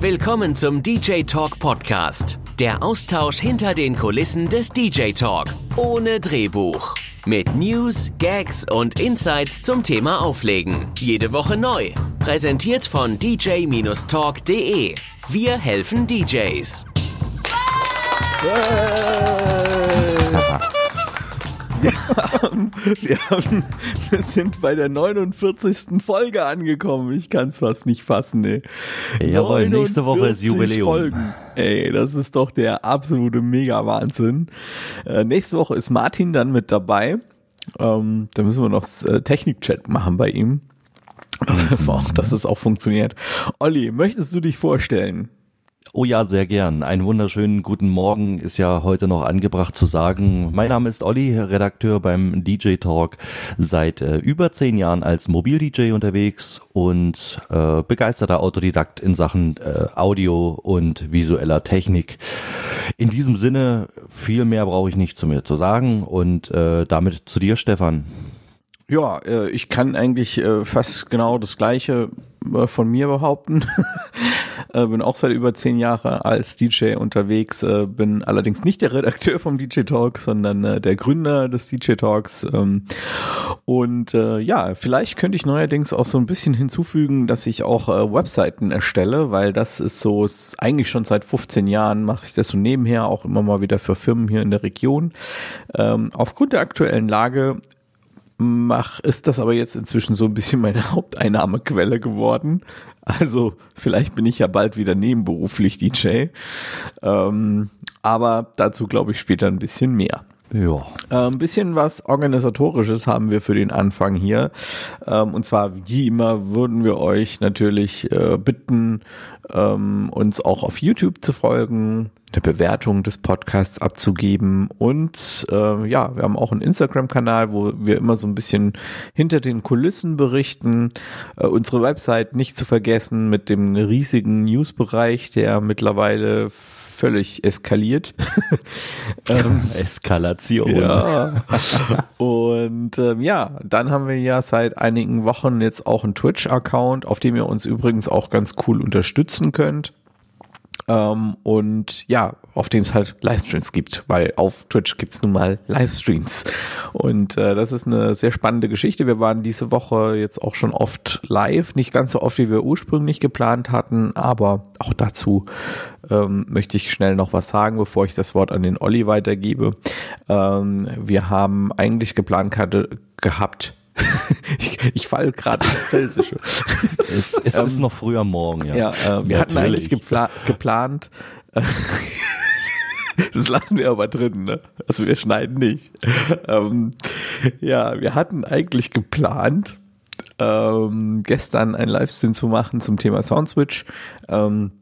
Willkommen zum DJ Talk Podcast. Der Austausch hinter den Kulissen des DJ Talk. Ohne Drehbuch. Mit News, Gags und Insights zum Thema Auflegen. Jede Woche neu. Präsentiert von dj-talk.de. Wir helfen DJs. Wir, haben, wir, haben, wir sind bei der 49. Folge angekommen. Ich kann es fast nicht fassen, ey. Jawohl, nächste Woche ist Jubiläum. Folgen. Ey, das ist doch der absolute Mega-Wahnsinn. Äh, nächste Woche ist Martin dann mit dabei. Ähm, da müssen wir noch äh, Technik-Chat machen bei ihm. dass es auch funktioniert. Olli, möchtest du dich vorstellen? Oh ja, sehr gern. Einen wunderschönen guten Morgen ist ja heute noch angebracht zu sagen. Mein Name ist Olli, Redakteur beim DJ Talk, seit äh, über zehn Jahren als Mobil-DJ unterwegs und äh, begeisterter Autodidakt in Sachen äh, Audio und visueller Technik. In diesem Sinne, viel mehr brauche ich nicht zu mir zu sagen und äh, damit zu dir, Stefan. Ja, äh, ich kann eigentlich äh, fast genau das Gleiche von mir behaupten. bin auch seit über zehn Jahren als DJ unterwegs, bin allerdings nicht der Redakteur vom DJ Talk, sondern der Gründer des DJ Talks. Ähm, und ja, vielleicht könnte ich neuerdings auch so ein bisschen hinzufügen, dass ich auch Webseiten erstelle, weil das ist so, ist eigentlich schon seit 15 Jahren mache ich das so nebenher, auch immer mal wieder für Firmen hier in der Region. Ähm, aufgrund der aktuellen Lage mach, ist das aber jetzt inzwischen so ein bisschen meine Haupteinnahmequelle geworden. Also vielleicht bin ich ja bald wieder nebenberuflich DJ. Ähm, aber dazu glaube ich später ein bisschen mehr. Ja. Äh, ein bisschen was Organisatorisches haben wir für den Anfang hier. Ähm, und zwar, wie immer, würden wir euch natürlich äh, bitten, ähm, uns auch auf YouTube zu folgen, eine Bewertung des Podcasts abzugeben und äh, ja, wir haben auch einen Instagram-Kanal, wo wir immer so ein bisschen hinter den Kulissen berichten. Äh, unsere Website nicht zu vergessen mit dem riesigen Newsbereich, der mittlerweile völlig eskaliert. ähm, Eskalation. Ja. und ähm, ja, dann haben wir ja seit einigen Wochen jetzt auch einen Twitch-Account, auf dem ihr uns übrigens auch ganz cool unterstützen könnt. Ähm, und ja, auf dem es halt Livestreams gibt, weil auf Twitch gibt es nun mal Livestreams. Und äh, das ist eine sehr spannende Geschichte. Wir waren diese Woche jetzt auch schon oft live, nicht ganz so oft, wie wir ursprünglich geplant hatten, aber auch dazu ähm, möchte ich schnell noch was sagen, bevor ich das Wort an den Olli weitergebe. Ähm, wir haben eigentlich geplant hatte, gehabt, ich, ich falle gerade ins Felsische. es, es ähm, ist noch früh am Morgen, ja. Ja, äh, wir ja, hatten natürlich. eigentlich gepla geplant, äh, das lassen wir aber drin, ne? Also wir schneiden nicht. Ähm, ja, wir hatten eigentlich geplant, ähm, gestern ein Livestream zu machen zum Thema Soundswitch. Ähm,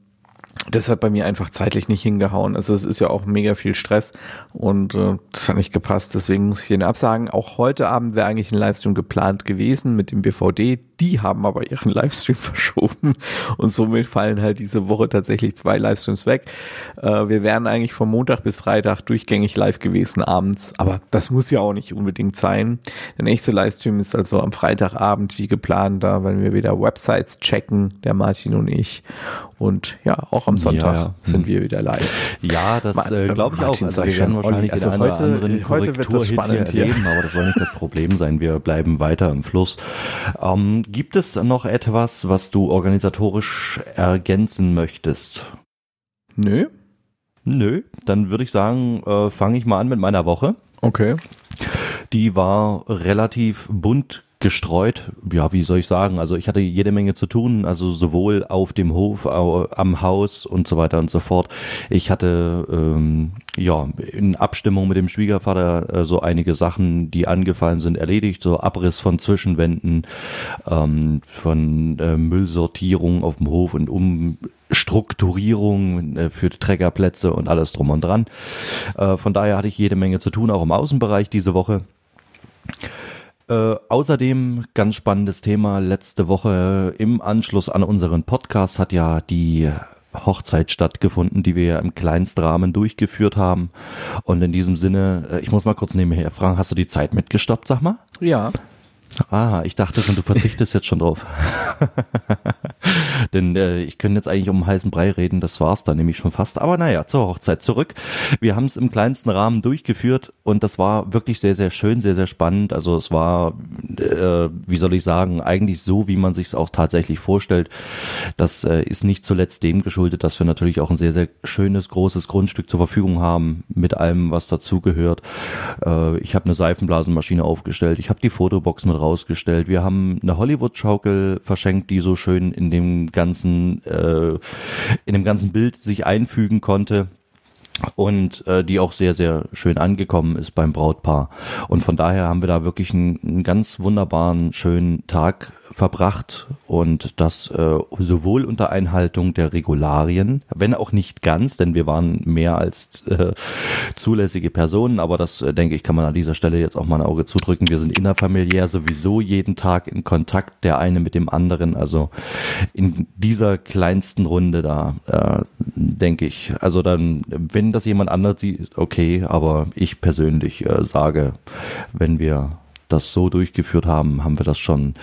das hat bei mir einfach zeitlich nicht hingehauen. Also es ist ja auch mega viel Stress und äh, das hat nicht gepasst. Deswegen muss ich den absagen. Auch heute Abend wäre eigentlich ein Livestream geplant gewesen mit dem BVD. Die haben aber ihren Livestream verschoben und somit fallen halt diese Woche tatsächlich zwei Livestreams weg. Äh, wir wären eigentlich von Montag bis Freitag durchgängig live gewesen abends, aber das muss ja auch nicht unbedingt sein. Der nächste Livestream ist also am Freitagabend wie geplant, da werden wir wieder Websites checken, der Martin und ich. Und ja, auch am Sonntag ja, ja. sind wir wieder live. Ja, das äh, glaube ich Martin, auch. Also wir werden wahrscheinlich also den heute, anderen heute wird das spannend hier erleben, aber das soll nicht das Problem sein. Wir bleiben weiter im Fluss. Ähm, gibt es noch etwas, was du organisatorisch ergänzen möchtest? Nö. Nö, dann würde ich sagen, äh, fange ich mal an mit meiner Woche. Okay. Die war relativ bunt gestreut. Ja, wie soll ich sagen? Also ich hatte jede Menge zu tun, also sowohl auf dem Hof, am Haus und so weiter und so fort. Ich hatte ähm, ja in Abstimmung mit dem Schwiegervater äh, so einige Sachen, die angefallen sind, erledigt. So Abriss von Zwischenwänden, ähm, von äh, Müllsortierung auf dem Hof und Umstrukturierung äh, für Trägerplätze und alles drum und dran. Äh, von daher hatte ich jede Menge zu tun, auch im Außenbereich diese Woche. Äh, außerdem ganz spannendes Thema. Letzte Woche im Anschluss an unseren Podcast hat ja die Hochzeit stattgefunden, die wir ja im Kleinstrahmen durchgeführt haben. Und in diesem Sinne, äh, ich muss mal kurz nebenher fragen, hast du die Zeit mitgestoppt, sag mal? Ja. Ah, ich dachte schon, du verzichtest jetzt schon drauf. Denn äh, ich könnte jetzt eigentlich um heißen Brei reden, das war's dann nämlich schon fast. Aber naja, zur Hochzeit zurück. Wir haben es im kleinsten Rahmen durchgeführt und das war wirklich sehr, sehr schön, sehr, sehr spannend. Also es war, äh, wie soll ich sagen, eigentlich so, wie man sich es auch tatsächlich vorstellt. Das äh, ist nicht zuletzt dem geschuldet, dass wir natürlich auch ein sehr, sehr schönes, großes Grundstück zur Verfügung haben, mit allem, was dazugehört. Äh, ich habe eine Seifenblasenmaschine aufgestellt, ich habe die Fotobox mit rausgestellt, wir haben eine Hollywood-Schaukel verschenkt, die so schön in dem ganzen, äh, in dem ganzen Bild sich einfügen konnte und äh, die auch sehr, sehr schön angekommen ist beim Brautpaar. Und von daher haben wir da wirklich einen, einen ganz wunderbaren, schönen Tag verbracht und das äh, sowohl unter Einhaltung der Regularien, wenn auch nicht ganz, denn wir waren mehr als äh, zulässige Personen, aber das äh, denke ich, kann man an dieser Stelle jetzt auch mal ein Auge zudrücken. Wir sind innerfamiliär sowieso jeden Tag in Kontakt, der eine mit dem anderen, also in dieser kleinsten Runde da, äh, denke ich. Also dann, wenn das jemand anders sieht, okay, aber ich persönlich äh, sage, wenn wir das so durchgeführt haben, haben wir das schon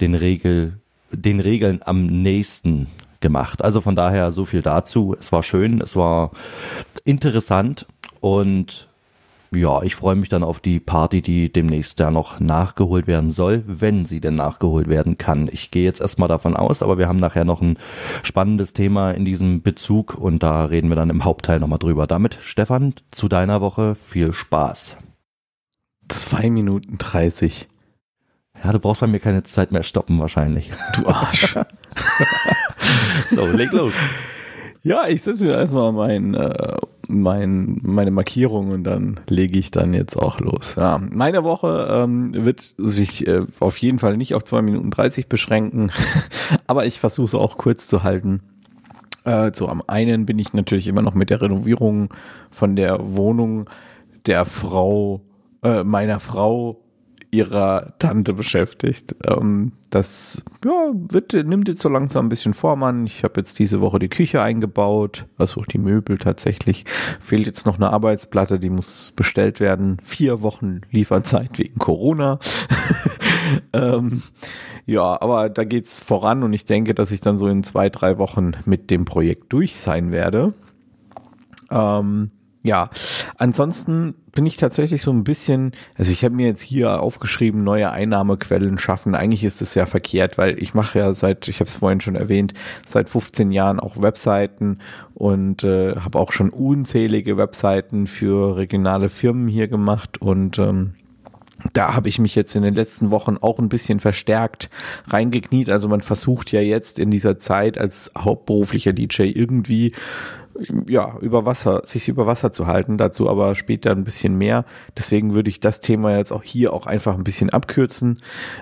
den Regel, den Regeln am nächsten gemacht. Also von daher so viel dazu. Es war schön, es war interessant und ja, ich freue mich dann auf die Party, die demnächst ja noch nachgeholt werden soll, wenn sie denn nachgeholt werden kann. Ich gehe jetzt erstmal davon aus, aber wir haben nachher noch ein spannendes Thema in diesem Bezug und da reden wir dann im Hauptteil nochmal drüber. Damit, Stefan, zu deiner Woche viel Spaß. Zwei Minuten dreißig. Ja, du brauchst bei mir keine Zeit mehr stoppen wahrscheinlich. Du Arsch. so, leg los. Ja, ich setze mir erstmal mein, äh, mein, meine Markierung und dann lege ich dann jetzt auch los. Ja, meine Woche ähm, wird sich äh, auf jeden Fall nicht auf zwei Minuten dreißig beschränken, aber ich versuche es auch kurz zu halten. Äh, so, am einen bin ich natürlich immer noch mit der Renovierung von der Wohnung der Frau äh, meiner Frau ihrer Tante beschäftigt. Ähm, das ja, wird, nimmt jetzt so langsam ein bisschen Form an. Ich habe jetzt diese Woche die Küche eingebaut, also die Möbel tatsächlich. Fehlt jetzt noch eine Arbeitsplatte, die muss bestellt werden. Vier Wochen Lieferzeit wegen Corona. ähm, ja, aber da geht's voran und ich denke, dass ich dann so in zwei, drei Wochen mit dem Projekt durch sein werde. Ähm, ja, ansonsten bin ich tatsächlich so ein bisschen, also ich habe mir jetzt hier aufgeschrieben, neue Einnahmequellen schaffen. Eigentlich ist es ja verkehrt, weil ich mache ja seit, ich habe es vorhin schon erwähnt, seit 15 Jahren auch Webseiten und äh, habe auch schon unzählige Webseiten für regionale Firmen hier gemacht und ähm, da habe ich mich jetzt in den letzten Wochen auch ein bisschen verstärkt reingekniet. Also man versucht ja jetzt in dieser Zeit als hauptberuflicher DJ irgendwie ja, über Wasser, sich über Wasser zu halten, dazu aber später ein bisschen mehr. Deswegen würde ich das Thema jetzt auch hier auch einfach ein bisschen abkürzen.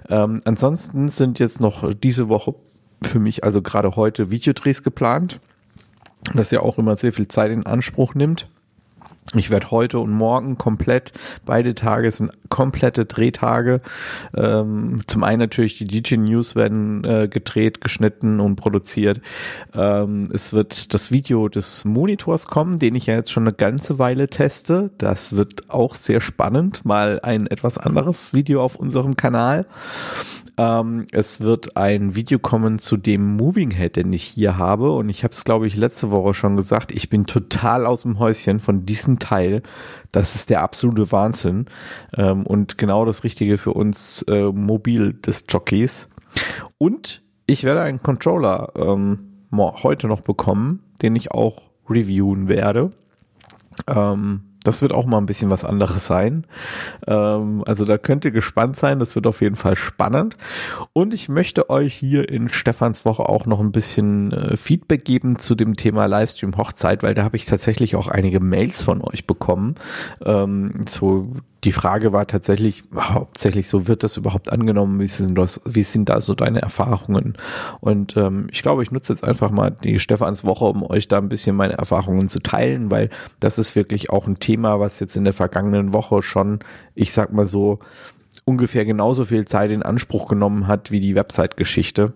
Ähm, ansonsten sind jetzt noch diese Woche für mich, also gerade heute, Videodrehs geplant, das ja auch immer sehr viel Zeit in Anspruch nimmt. Ich werde heute und morgen komplett, beide Tage sind komplette Drehtage. Ähm, zum einen natürlich die DJ News werden äh, gedreht, geschnitten und produziert. Ähm, es wird das Video des Monitors kommen, den ich ja jetzt schon eine ganze Weile teste. Das wird auch sehr spannend, mal ein etwas anderes Video auf unserem Kanal. Ähm, es wird ein Video kommen zu dem Moving Head, den ich hier habe. Und ich habe es, glaube ich, letzte Woche schon gesagt. Ich bin total aus dem Häuschen von diesem Teil. Das ist der absolute Wahnsinn. Ähm, und genau das Richtige für uns äh, mobil des Jockeys. Und ich werde einen Controller ähm, heute noch bekommen, den ich auch reviewen werde. Ähm, das wird auch mal ein bisschen was anderes sein. Ähm, also da könnt ihr gespannt sein. Das wird auf jeden Fall spannend. Und ich möchte euch hier in Stefans Woche auch noch ein bisschen äh, Feedback geben zu dem Thema Livestream Hochzeit, weil da habe ich tatsächlich auch einige Mails von euch bekommen. Ähm, so die Frage war tatsächlich hauptsächlich so, wird das überhaupt angenommen? Wie sind, das, wie sind da so deine Erfahrungen? Und ähm, ich glaube, ich nutze jetzt einfach mal die Stefans Woche, um euch da ein bisschen meine Erfahrungen zu teilen, weil das ist wirklich auch ein Thema, was jetzt in der vergangenen Woche schon, ich sag mal so, ungefähr genauso viel Zeit in Anspruch genommen hat wie die Website-Geschichte.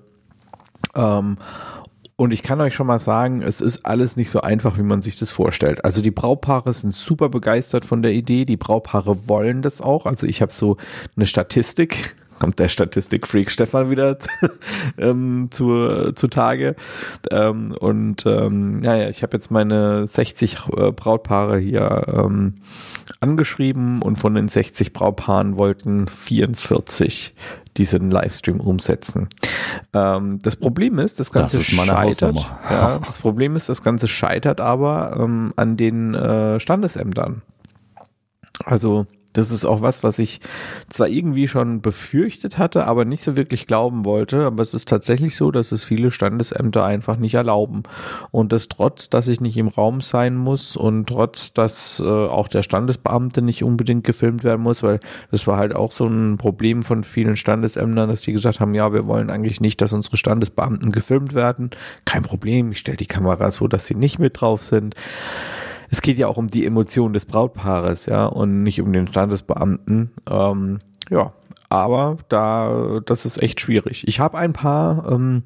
Ähm, und ich kann euch schon mal sagen, es ist alles nicht so einfach, wie man sich das vorstellt. Also die Braupaare sind super begeistert von der Idee. Die Braupaare wollen das auch. Also ich habe so eine Statistik kommt der Statistikfreak Stefan wieder ähm, zu, zu Tage. Ähm, und ähm, ja, ja, ich habe jetzt meine 60 äh, Brautpaare hier ähm, angeschrieben und von den 60 Brautpaaren wollten 44 diesen Livestream umsetzen. Ähm, das Problem ist, das Ganze Das ist scheitert. Ja, das Problem ist, das Ganze scheitert aber ähm, an den äh, Standesämtern. Also das ist auch was, was ich zwar irgendwie schon befürchtet hatte, aber nicht so wirklich glauben wollte. Aber es ist tatsächlich so, dass es viele Standesämter einfach nicht erlauben. Und das trotz, dass ich nicht im Raum sein muss und trotz, dass äh, auch der Standesbeamte nicht unbedingt gefilmt werden muss, weil das war halt auch so ein Problem von vielen Standesämtern, dass die gesagt haben, ja, wir wollen eigentlich nicht, dass unsere Standesbeamten gefilmt werden. Kein Problem, ich stelle die Kamera so, dass sie nicht mit drauf sind es geht ja auch um die Emotionen des Brautpaares, ja, und nicht um den Standesbeamten. Ähm, ja, aber da, das ist echt schwierig. Ich habe ein paar ähm,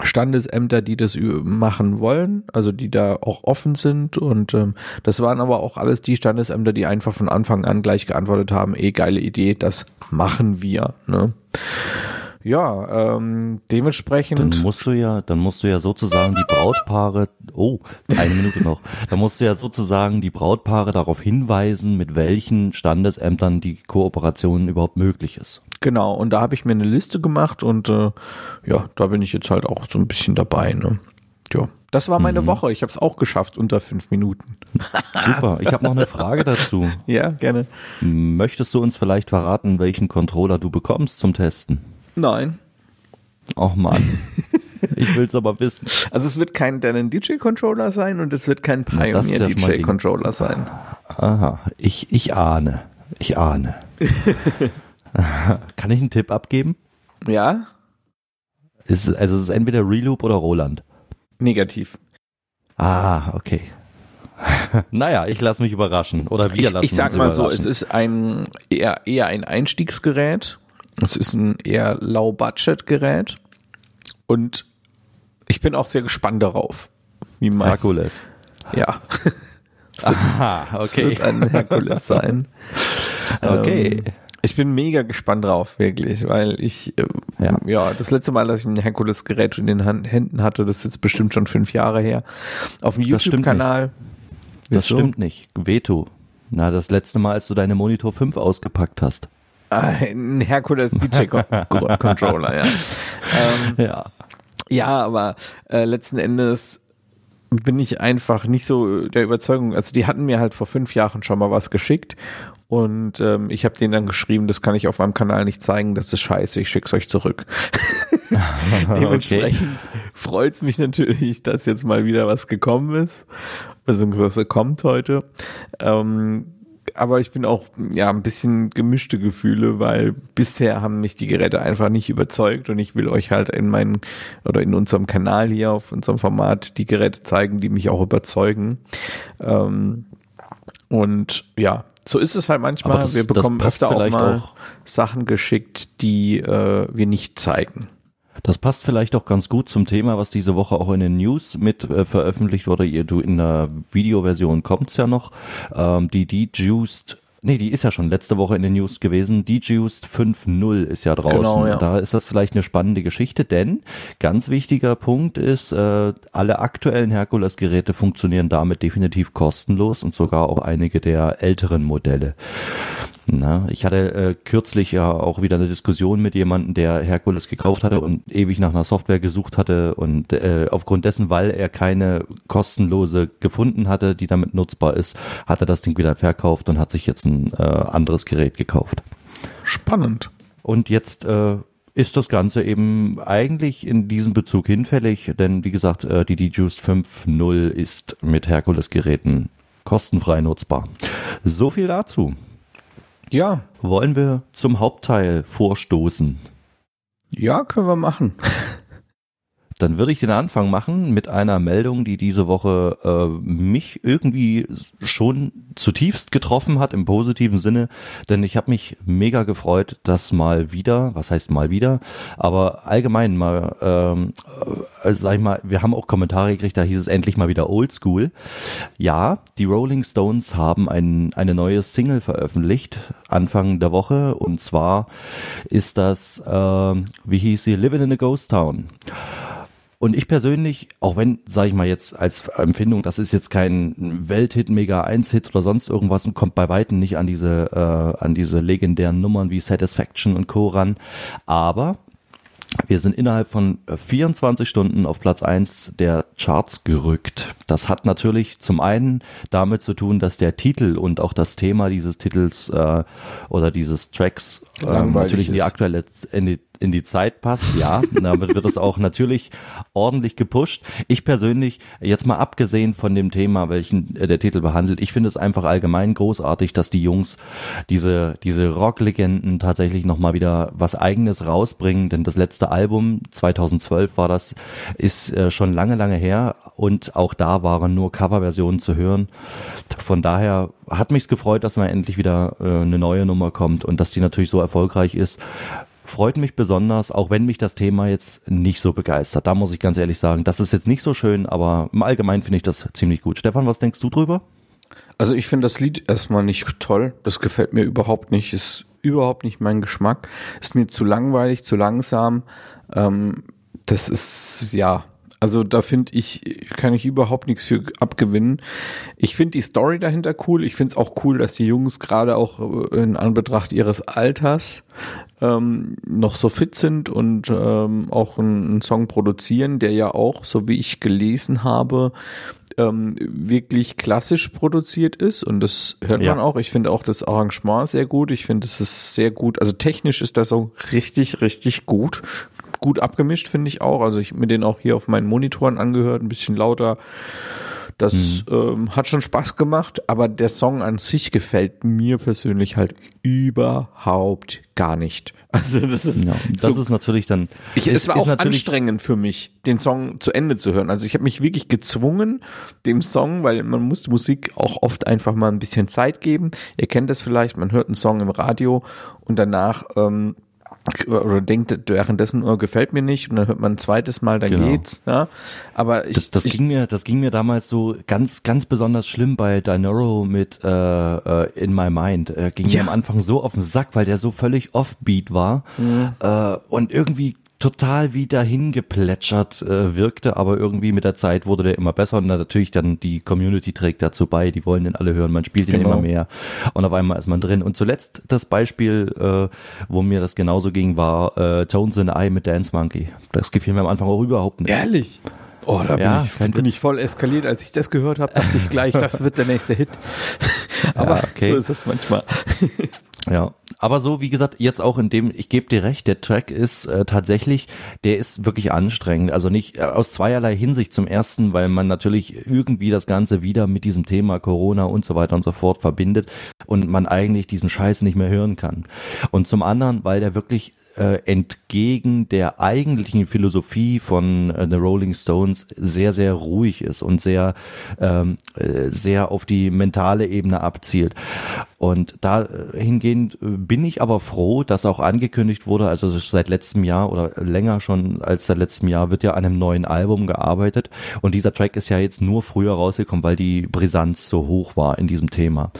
Standesämter, die das machen wollen, also die da auch offen sind und ähm, das waren aber auch alles die Standesämter, die einfach von Anfang an gleich geantwortet haben, eh geile Idee, das machen wir. Ne? Ja, ähm, dementsprechend. Dann musst du ja, dann musst du ja sozusagen die Brautpaare, oh, eine Minute noch, dann musst du ja sozusagen die Brautpaare darauf hinweisen, mit welchen Standesämtern die Kooperation überhaupt möglich ist. Genau, und da habe ich mir eine Liste gemacht und äh, ja, da bin ich jetzt halt auch so ein bisschen dabei. Ne? Ja, das war meine Woche. Ich habe es auch geschafft unter fünf Minuten. Super. Ich habe noch eine Frage dazu. Ja, gerne. Möchtest du uns vielleicht verraten, welchen Controller du bekommst zum Testen? Nein. Och Mann. Ich will's aber wissen. Also es wird kein Denon DJ Controller sein und es wird kein Na, Pioneer mal DJ. Controller sein. Aha, ich, ich ahne. Ich ahne. Kann ich einen Tipp abgeben? Ja? Ist, es- also es ist entweder Reloop oder Roland. Negativ. Ah, okay. naja, ich lasse mich überraschen. Oder wir Ich, lassen ich sag uns mal so, überraschen. es ist ein eher, eher ein Einstiegsgerät. Es ist ein eher Low-Budget-Gerät. Und ich bin auch sehr gespannt darauf. Wie Herkules. ja. Aha, Es wird ein Herkules sein. Okay. Ähm, ich bin mega gespannt drauf, wirklich, weil ich, äh, ja. Ja. das letzte Mal, dass ich ein Herkules-Gerät in den Han- Händen hatte, das ist jetzt bestimmt schon fünf Jahre her, auf dem Das stimmt YouTube-Kanal. Das stimmt nicht. Veto. Na, das letzte Mal, als du deine Monitor 5 ausgepackt hast. Ein Herkules DJ-Controller, ja. Ähm, Ja. Ja, aber äh, letzten Endes bin ich einfach nicht so der Überzeugung. Also die hatten mir halt vor fünf Jahren schon mal was geschickt und ähm, ich habe denen dann geschrieben, das kann ich auf meinem Kanal nicht zeigen, das ist scheiße, ich schick's euch zurück. Dementsprechend freut's mich natürlich, dass jetzt mal wieder was gekommen ist, beziehungsweise kommt heute. Ähm, aber ich bin auch ja ein bisschen gemischte Gefühle, weil bisher haben mich die Geräte einfach nicht überzeugt und ich will euch halt in meinen oder in unserem Kanal hier auf unserem Format die Geräte zeigen, die mich auch überzeugen. Ähm, und ja, so ist es halt manchmal. Das- wir bekommen öfter auch mal auch- Sachen geschickt, die äh, wir nicht zeigen. Das passt vielleicht auch ganz gut zum Thema, was diese Woche auch in den News mit äh, veröffentlicht wurde. Ihr, du in der Videoversion kommt's ja noch. Ähm, die Dejuiced, nee, die ist ja schon letzte Woche in den News gewesen. Dejuiced 5.0 ist ja draußen. Genau, ja. Da ist das vielleicht eine spannende Geschichte, denn ganz wichtiger Punkt ist, äh, alle aktuellen Herkules-Geräte funktionieren damit definitiv kostenlos und sogar auch einige der älteren Modelle. Na, ich hatte äh, kürzlich ja auch wieder eine Diskussion mit jemandem, der Herkules gekauft hatte und ewig nach einer Software gesucht hatte und äh, aufgrund dessen, weil er keine kostenlose gefunden hatte, die damit nutzbar ist, hat er das Ding wieder verkauft und hat sich jetzt ein äh, anderes Gerät gekauft. Spannend. Und jetzt äh, ist das Ganze eben eigentlich in diesem Bezug hinfällig, denn wie gesagt, äh, die DJuiced 5.0 ist mit Herkules-Geräten kostenfrei nutzbar. So viel dazu. Ja, Wollen wir zum Hauptteil vorstoßen? ja, können wir machen. Dann würde ich den Anfang machen mit einer Meldung, die diese Woche äh, mich irgendwie schon zutiefst getroffen hat im positiven Sinne, denn ich habe mich mega gefreut, dass mal wieder, was heißt mal wieder, aber allgemein mal, ähm, äh, sag ich mal, wir haben auch Kommentare gekriegt, da hieß es endlich mal wieder Oldschool. Ja, die Rolling Stones haben ein, eine neue Single veröffentlicht Anfang der Woche und zwar ist das, äh, wie hieß sie, Living in a Ghost Town. Und ich persönlich, auch wenn, sage ich mal jetzt als Empfindung, das ist jetzt kein Welthit, Mega 1 Hit oder sonst irgendwas und kommt bei weitem nicht an diese äh, an diese legendären Nummern wie Satisfaction und Co ran, aber wir sind innerhalb von 24 Stunden auf Platz 1 der Charts gerückt. Das hat natürlich zum einen damit zu tun, dass der Titel und auch das Thema dieses Titels äh, oder dieses Tracks äh, natürlich in die aktuelle in die, in die Zeit passt, ja. Damit wird es auch natürlich ordentlich gepusht. Ich persönlich, jetzt mal abgesehen von dem Thema, welchen äh, der Titel behandelt, ich finde es einfach allgemein großartig, dass die Jungs diese, diese Rocklegenden tatsächlich nochmal wieder was eigenes rausbringen, denn das letzte Album, 2012 war das, ist äh, schon lange, lange her und auch da waren nur Coverversionen zu hören. Von daher hat mich's gefreut, dass mal endlich wieder äh, eine neue Nummer kommt und dass die natürlich so erfolgreich ist freut mich besonders, auch wenn mich das Thema jetzt nicht so begeistert. Da muss ich ganz ehrlich sagen, das ist jetzt nicht so schön, aber im Allgemeinen finde ich das ziemlich gut. Stefan, was denkst du drüber? Also ich finde das Lied erstmal nicht toll. Das gefällt mir überhaupt nicht. Ist überhaupt nicht mein Geschmack. Ist mir zu langweilig, zu langsam. Ähm, das ist, ja, also da finde ich, kann ich überhaupt nichts für abgewinnen. Ich finde die Story dahinter cool. Ich finde es auch cool, dass die Jungs gerade auch in Anbetracht ihres Alters ähm, noch so fit sind und ähm, auch einen, einen Song produzieren, der ja auch, so wie ich gelesen habe, ähm, wirklich klassisch produziert ist und das hört ja. man auch. Ich finde auch das Arrangement sehr gut. Ich finde es ist sehr gut. Also technisch ist das so richtig, richtig gut. Gut abgemischt finde ich auch. Also ich habe mir den auch hier auf meinen Monitoren angehört, ein bisschen lauter. Das mhm. ähm, hat schon Spaß gemacht, aber der Song an sich gefällt mir persönlich halt überhaupt gar nicht. Also das ist ja, das so, ist natürlich dann. Ich, es war auch anstrengend für mich, den Song zu Ende zu hören. Also ich habe mich wirklich gezwungen, dem Song, weil man muss Musik auch oft einfach mal ein bisschen Zeit geben. Ihr kennt das vielleicht, man hört einen Song im Radio und danach ähm, oder denkt währenddessen, oh, gefällt mir nicht und dann hört man ein zweites Mal, dann genau. geht's. Ja? Aber ich, das, das ich, ging mir, das ging mir damals so ganz, ganz besonders schlimm bei Dinero mit äh, äh, In My Mind. Er ging ja. mir am Anfang so auf den Sack, weil der so völlig offbeat war mhm. äh, und irgendwie total wie dahin geplätschert äh, wirkte, aber irgendwie mit der Zeit wurde der immer besser und natürlich dann die Community trägt dazu bei, die wollen den alle hören, man spielt genau. ihn immer mehr und auf einmal ist man drin. Und zuletzt das Beispiel, äh, wo mir das genauso ging, war äh, Tones in Eye mit Dance Monkey. Das gefiel mir am Anfang auch überhaupt nicht. Ehrlich? Oh, da bin, ja, ich, bin ich voll eskaliert. Als ich das gehört habe, dachte ich gleich, das wird der nächste Hit. Aber ja, okay. so ist es manchmal. Ja, aber so wie gesagt, jetzt auch in dem, ich gebe dir recht, der Track ist äh, tatsächlich, der ist wirklich anstrengend. Also nicht äh, aus zweierlei Hinsicht. Zum ersten, weil man natürlich irgendwie das Ganze wieder mit diesem Thema Corona und so weiter und so fort verbindet und man eigentlich diesen Scheiß nicht mehr hören kann. Und zum anderen, weil der wirklich äh, entgegen der eigentlichen Philosophie von äh, The Rolling Stones sehr, sehr ruhig ist und sehr, ähm, äh, sehr auf die mentale Ebene abzielt. Und dahingehend äh, bin ich aber froh, dass auch angekündigt wurde, also seit letztem Jahr oder länger schon als seit letztem Jahr wird ja an einem neuen Album gearbeitet. Und dieser Track ist ja jetzt nur früher rausgekommen, weil die Brisanz so hoch war in diesem Thema.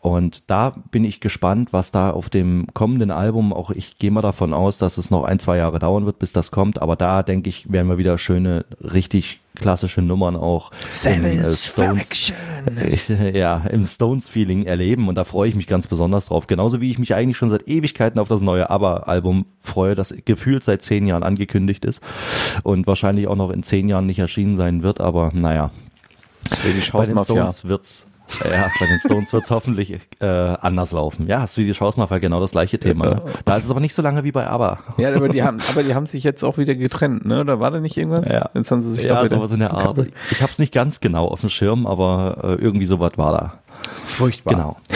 Und da bin ich gespannt, was da auf dem kommenden Album, auch ich gehe mal davon aus, dass es noch ein, zwei Jahre dauern wird, bis das kommt. Aber da denke ich, werden wir wieder schöne, richtig klassische Nummern auch im äh, Stones, ja, im Stones-Feeling erleben und da freue ich mich ganz besonders drauf. Genauso wie ich mich eigentlich schon seit Ewigkeiten auf das neue ABBA-Album freue, das gefühlt seit zehn Jahren angekündigt ist und wahrscheinlich auch noch in zehn Jahren nicht erschienen sein wird, aber naja. Swedish House Mafia. Stones wird's ja, bei den Stones wird es hoffentlich äh, anders laufen. Ja, Swedish House Mafia genau das gleiche Thema. Ne? Da ist es aber nicht so lange wie bei ABBA. Ja, aber die haben, aber die haben sich jetzt auch wieder getrennt, ne? Da war da nicht irgendwas? Ja, jetzt haben sie sich ja sowas in der Art. Ich habe es nicht ganz genau auf dem Schirm, aber äh, irgendwie sowas war da. Furchtbar. Genau.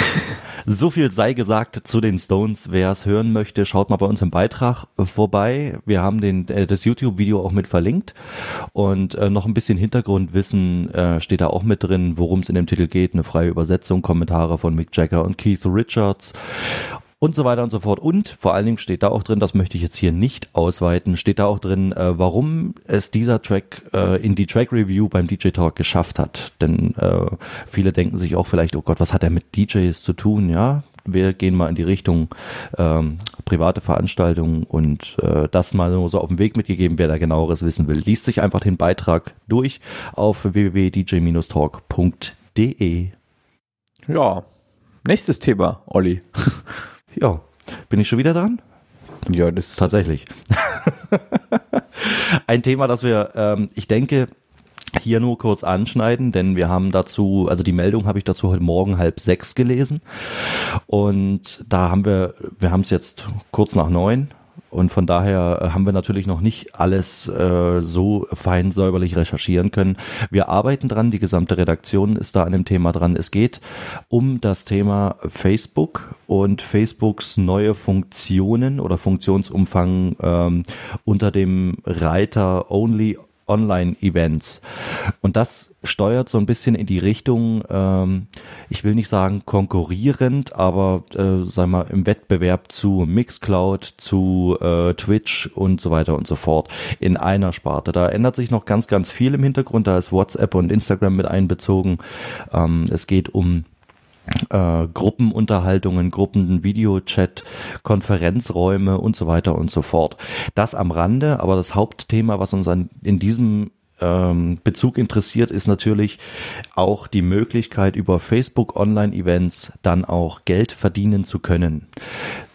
So viel sei gesagt zu den Stones. Wer es hören möchte, schaut mal bei uns im Beitrag vorbei. Wir haben den, äh, das YouTube-Video auch mit verlinkt und äh, noch ein bisschen Hintergrundwissen äh, steht da auch mit drin, worum es in dem Titel geht. Eine freie Übersetzung, Kommentare von Mick Jagger und Keith Richards und so weiter und so fort. Und vor allen Dingen steht da auch drin, das möchte ich jetzt hier nicht ausweiten, steht da auch drin, äh, warum es dieser Track äh, in die Track Review beim DJ Talk geschafft hat. Denn äh, viele denken sich auch vielleicht, oh Gott, was hat er mit DJs zu tun? Ja, wir gehen mal in die Richtung ähm, private Veranstaltungen und äh, das mal so auf den Weg mitgegeben, wer da genaueres wissen will. Liest sich einfach den Beitrag durch auf www.dj-talk.de. Ja, nächstes Thema, Olli. Ja, bin ich schon wieder dran? Ja, das tatsächlich. Ein Thema, das wir, ähm, ich denke, hier nur kurz anschneiden, denn wir haben dazu, also die Meldung habe ich dazu heute Morgen halb sechs gelesen und da haben wir, wir haben es jetzt kurz nach neun und von daher äh, haben wir natürlich noch nicht alles äh, so fein säuberlich recherchieren können. Wir arbeiten dran, die gesamte Redaktion ist da an dem Thema dran. Es geht um das Thema Facebook und Facebooks neue Funktionen oder Funktionsumfang ähm, unter dem Reiter Only Online-Events. Und das steuert so ein bisschen in die Richtung, ähm, ich will nicht sagen konkurrierend, aber äh, sag mal im Wettbewerb zu Mixcloud, zu äh, Twitch und so weiter und so fort in einer Sparte. Da ändert sich noch ganz, ganz viel im Hintergrund. Da ist WhatsApp und Instagram mit einbezogen. Ähm, es geht um äh, Gruppenunterhaltungen, Gruppen, Videochat, Konferenzräume und so weiter und so fort. Das am Rande, aber das Hauptthema, was uns an, in diesem ähm, Bezug interessiert, ist natürlich auch die Möglichkeit, über Facebook Online-Events dann auch Geld verdienen zu können.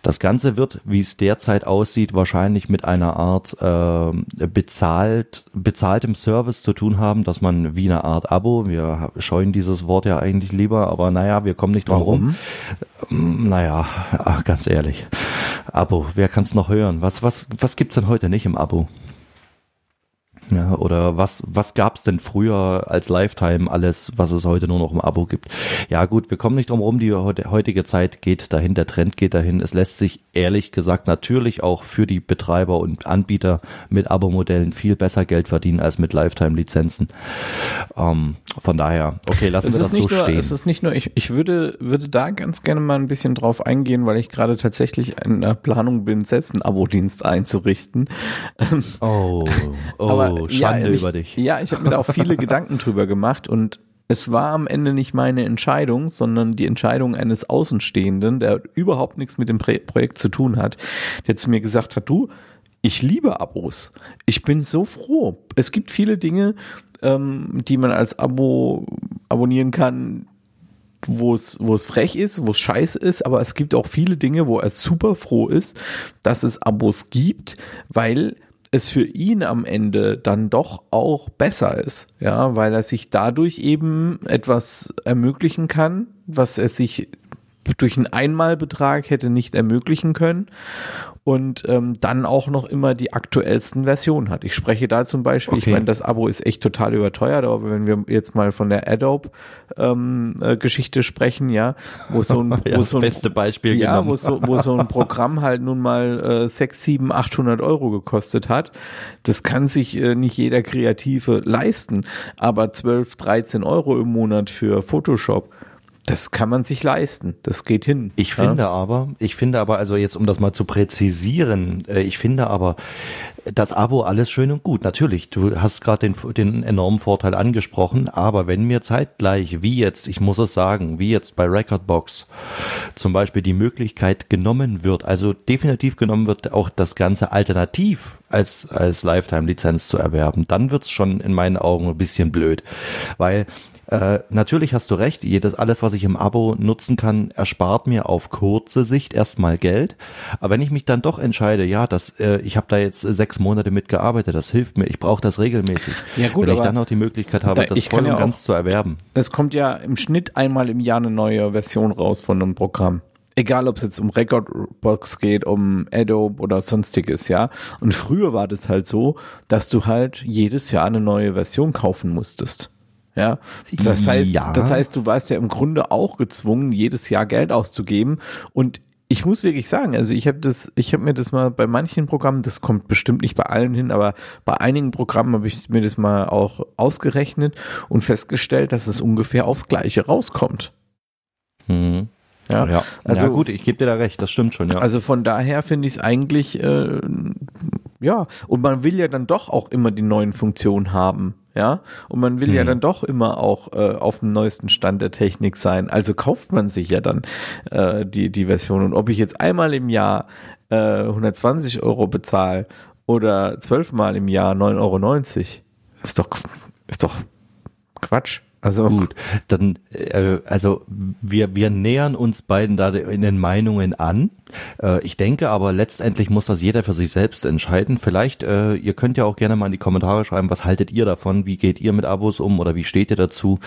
Das Ganze wird, wie es derzeit aussieht, wahrscheinlich mit einer Art äh, bezahlt, bezahltem Service zu tun haben, dass man wie eine Art Abo, wir scheuen dieses Wort ja eigentlich lieber, aber naja, wir kommen nicht drum rum. Ähm, naja, ach, ganz ehrlich. Abo, wer kann es noch hören? Was, was, was gibt's denn heute nicht im Abo? Ja, oder was, was gab's denn früher als Lifetime alles, was es heute nur noch im Abo gibt? Ja gut, wir kommen nicht drum rum, die heutige Zeit geht dahin, der Trend geht dahin. Es lässt sich ehrlich gesagt natürlich auch für die Betreiber und Anbieter mit Abo-Modellen viel besser Geld verdienen als mit Lifetime-Lizenzen. Ähm, von daher, okay, lassen es wir das so nur, stehen. Es ist nicht nur, ich, ich würde, würde da ganz gerne mal ein bisschen drauf eingehen, weil ich gerade tatsächlich in der Planung bin, selbst einen Abo-Dienst einzurichten. Oh, oh. Aber Schande ja, ich, über dich. Ja, ich habe mir da auch viele Gedanken drüber gemacht und es war am Ende nicht meine Entscheidung, sondern die Entscheidung eines Außenstehenden, der überhaupt nichts mit dem Projekt zu tun hat, der zu mir gesagt hat, du, ich liebe Abos. Ich bin so froh. Es gibt viele Dinge, ähm, die man als Abo abonnieren kann, wo es, wo es frech ist, wo es scheiße ist, aber es gibt auch viele Dinge, wo er super froh ist, dass es Abos gibt, weil es für ihn am Ende dann doch auch besser ist, ja, weil er sich dadurch eben etwas ermöglichen kann, was er sich durch einen Einmalbetrag hätte nicht ermöglichen können und ähm, dann auch noch immer die aktuellsten Versionen hat. Ich spreche da zum Beispiel, okay. ich meine, das Abo ist echt total überteuert, aber wenn wir jetzt mal von der Adobe ähm, äh, Geschichte sprechen, ja, wo so ein, ja, wo so ein beste Beispiel ja, wo so, wo so ein Programm halt nun mal äh, 6, 7, 800 Euro gekostet hat, das kann sich äh, nicht jeder Kreative leisten, aber 12, 13 Euro im Monat für Photoshop das kann man sich leisten. Das geht hin. Ich ja? finde aber, ich finde aber, also jetzt um das mal zu präzisieren, äh, ich finde aber, das Abo alles schön und gut. Natürlich, du hast gerade den, den enormen Vorteil angesprochen, aber wenn mir zeitgleich, wie jetzt, ich muss es sagen, wie jetzt bei Recordbox zum Beispiel die Möglichkeit genommen wird, also definitiv genommen wird, auch das Ganze alternativ als, als Lifetime-Lizenz zu erwerben, dann wird's schon in meinen Augen ein bisschen blöd. Weil äh, natürlich hast du recht, jedes, alles, was ich im Abo nutzen kann, erspart mir auf kurze Sicht erstmal Geld. Aber wenn ich mich dann doch entscheide, ja, das, äh, ich habe da jetzt sechs Monate mitgearbeitet, das hilft mir, ich brauche das regelmäßig. Ja, gut, wenn ich dann auch die Möglichkeit habe, da, das voll und ja ganz zu erwerben. Es kommt ja im Schnitt einmal im Jahr eine neue Version raus von einem Programm egal ob es jetzt um Recordbox geht, um Adobe oder sonstiges, ja. Und früher war das halt so, dass du halt jedes Jahr eine neue Version kaufen musstest. Ja, das heißt, ja. das heißt, du warst ja im Grunde auch gezwungen, jedes Jahr Geld auszugeben. Und ich muss wirklich sagen, also ich habe das, ich habe mir das mal bei manchen Programmen, das kommt bestimmt nicht bei allen hin, aber bei einigen Programmen habe ich mir das mal auch ausgerechnet und festgestellt, dass es ungefähr aufs Gleiche rauskommt. Mhm. Ja, ja. Also ja, gut, ich gebe dir da recht, das stimmt schon, ja. Also von daher finde ich es eigentlich, äh, ja, und man will ja dann doch auch immer die neuen Funktionen haben, ja, und man will hm. ja dann doch immer auch äh, auf dem neuesten Stand der Technik sein. Also kauft man sich ja dann äh, die, die Version. Und ob ich jetzt einmal im Jahr äh, 120 Euro bezahle oder zwölfmal im Jahr 9,90 Euro, ist doch, ist doch Quatsch. Also gut, dann äh, also wir wir nähern uns beiden da in den Meinungen an. Äh, ich denke aber letztendlich muss das jeder für sich selbst entscheiden. Vielleicht äh, ihr könnt ja auch gerne mal in die Kommentare schreiben, was haltet ihr davon? Wie geht ihr mit Abos um oder wie steht ihr dazu?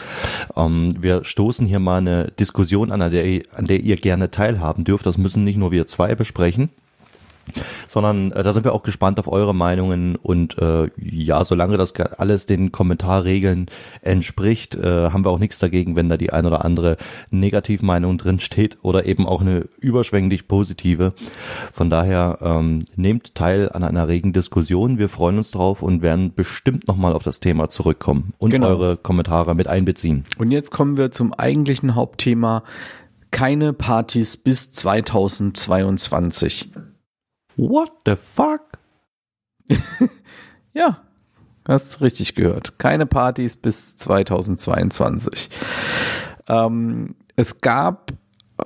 Ähm, wir stoßen hier mal eine Diskussion an, an der, an der ihr gerne teilhaben dürft. Das müssen nicht nur wir zwei besprechen sondern äh, da sind wir auch gespannt auf eure Meinungen und äh, ja, solange das alles den Kommentarregeln entspricht, äh, haben wir auch nichts dagegen, wenn da die ein oder andere Negativmeinung drin steht oder eben auch eine überschwänglich positive. Von daher ähm, nehmt teil an einer regen Diskussion. Wir freuen uns drauf und werden bestimmt nochmal auf das Thema zurückkommen und genau. eure Kommentare mit einbeziehen. Und jetzt kommen wir zum eigentlichen Hauptthema. Keine Partys bis 2022. What the fuck? ja, hast richtig gehört. Keine Partys bis 2022. Ähm, es gab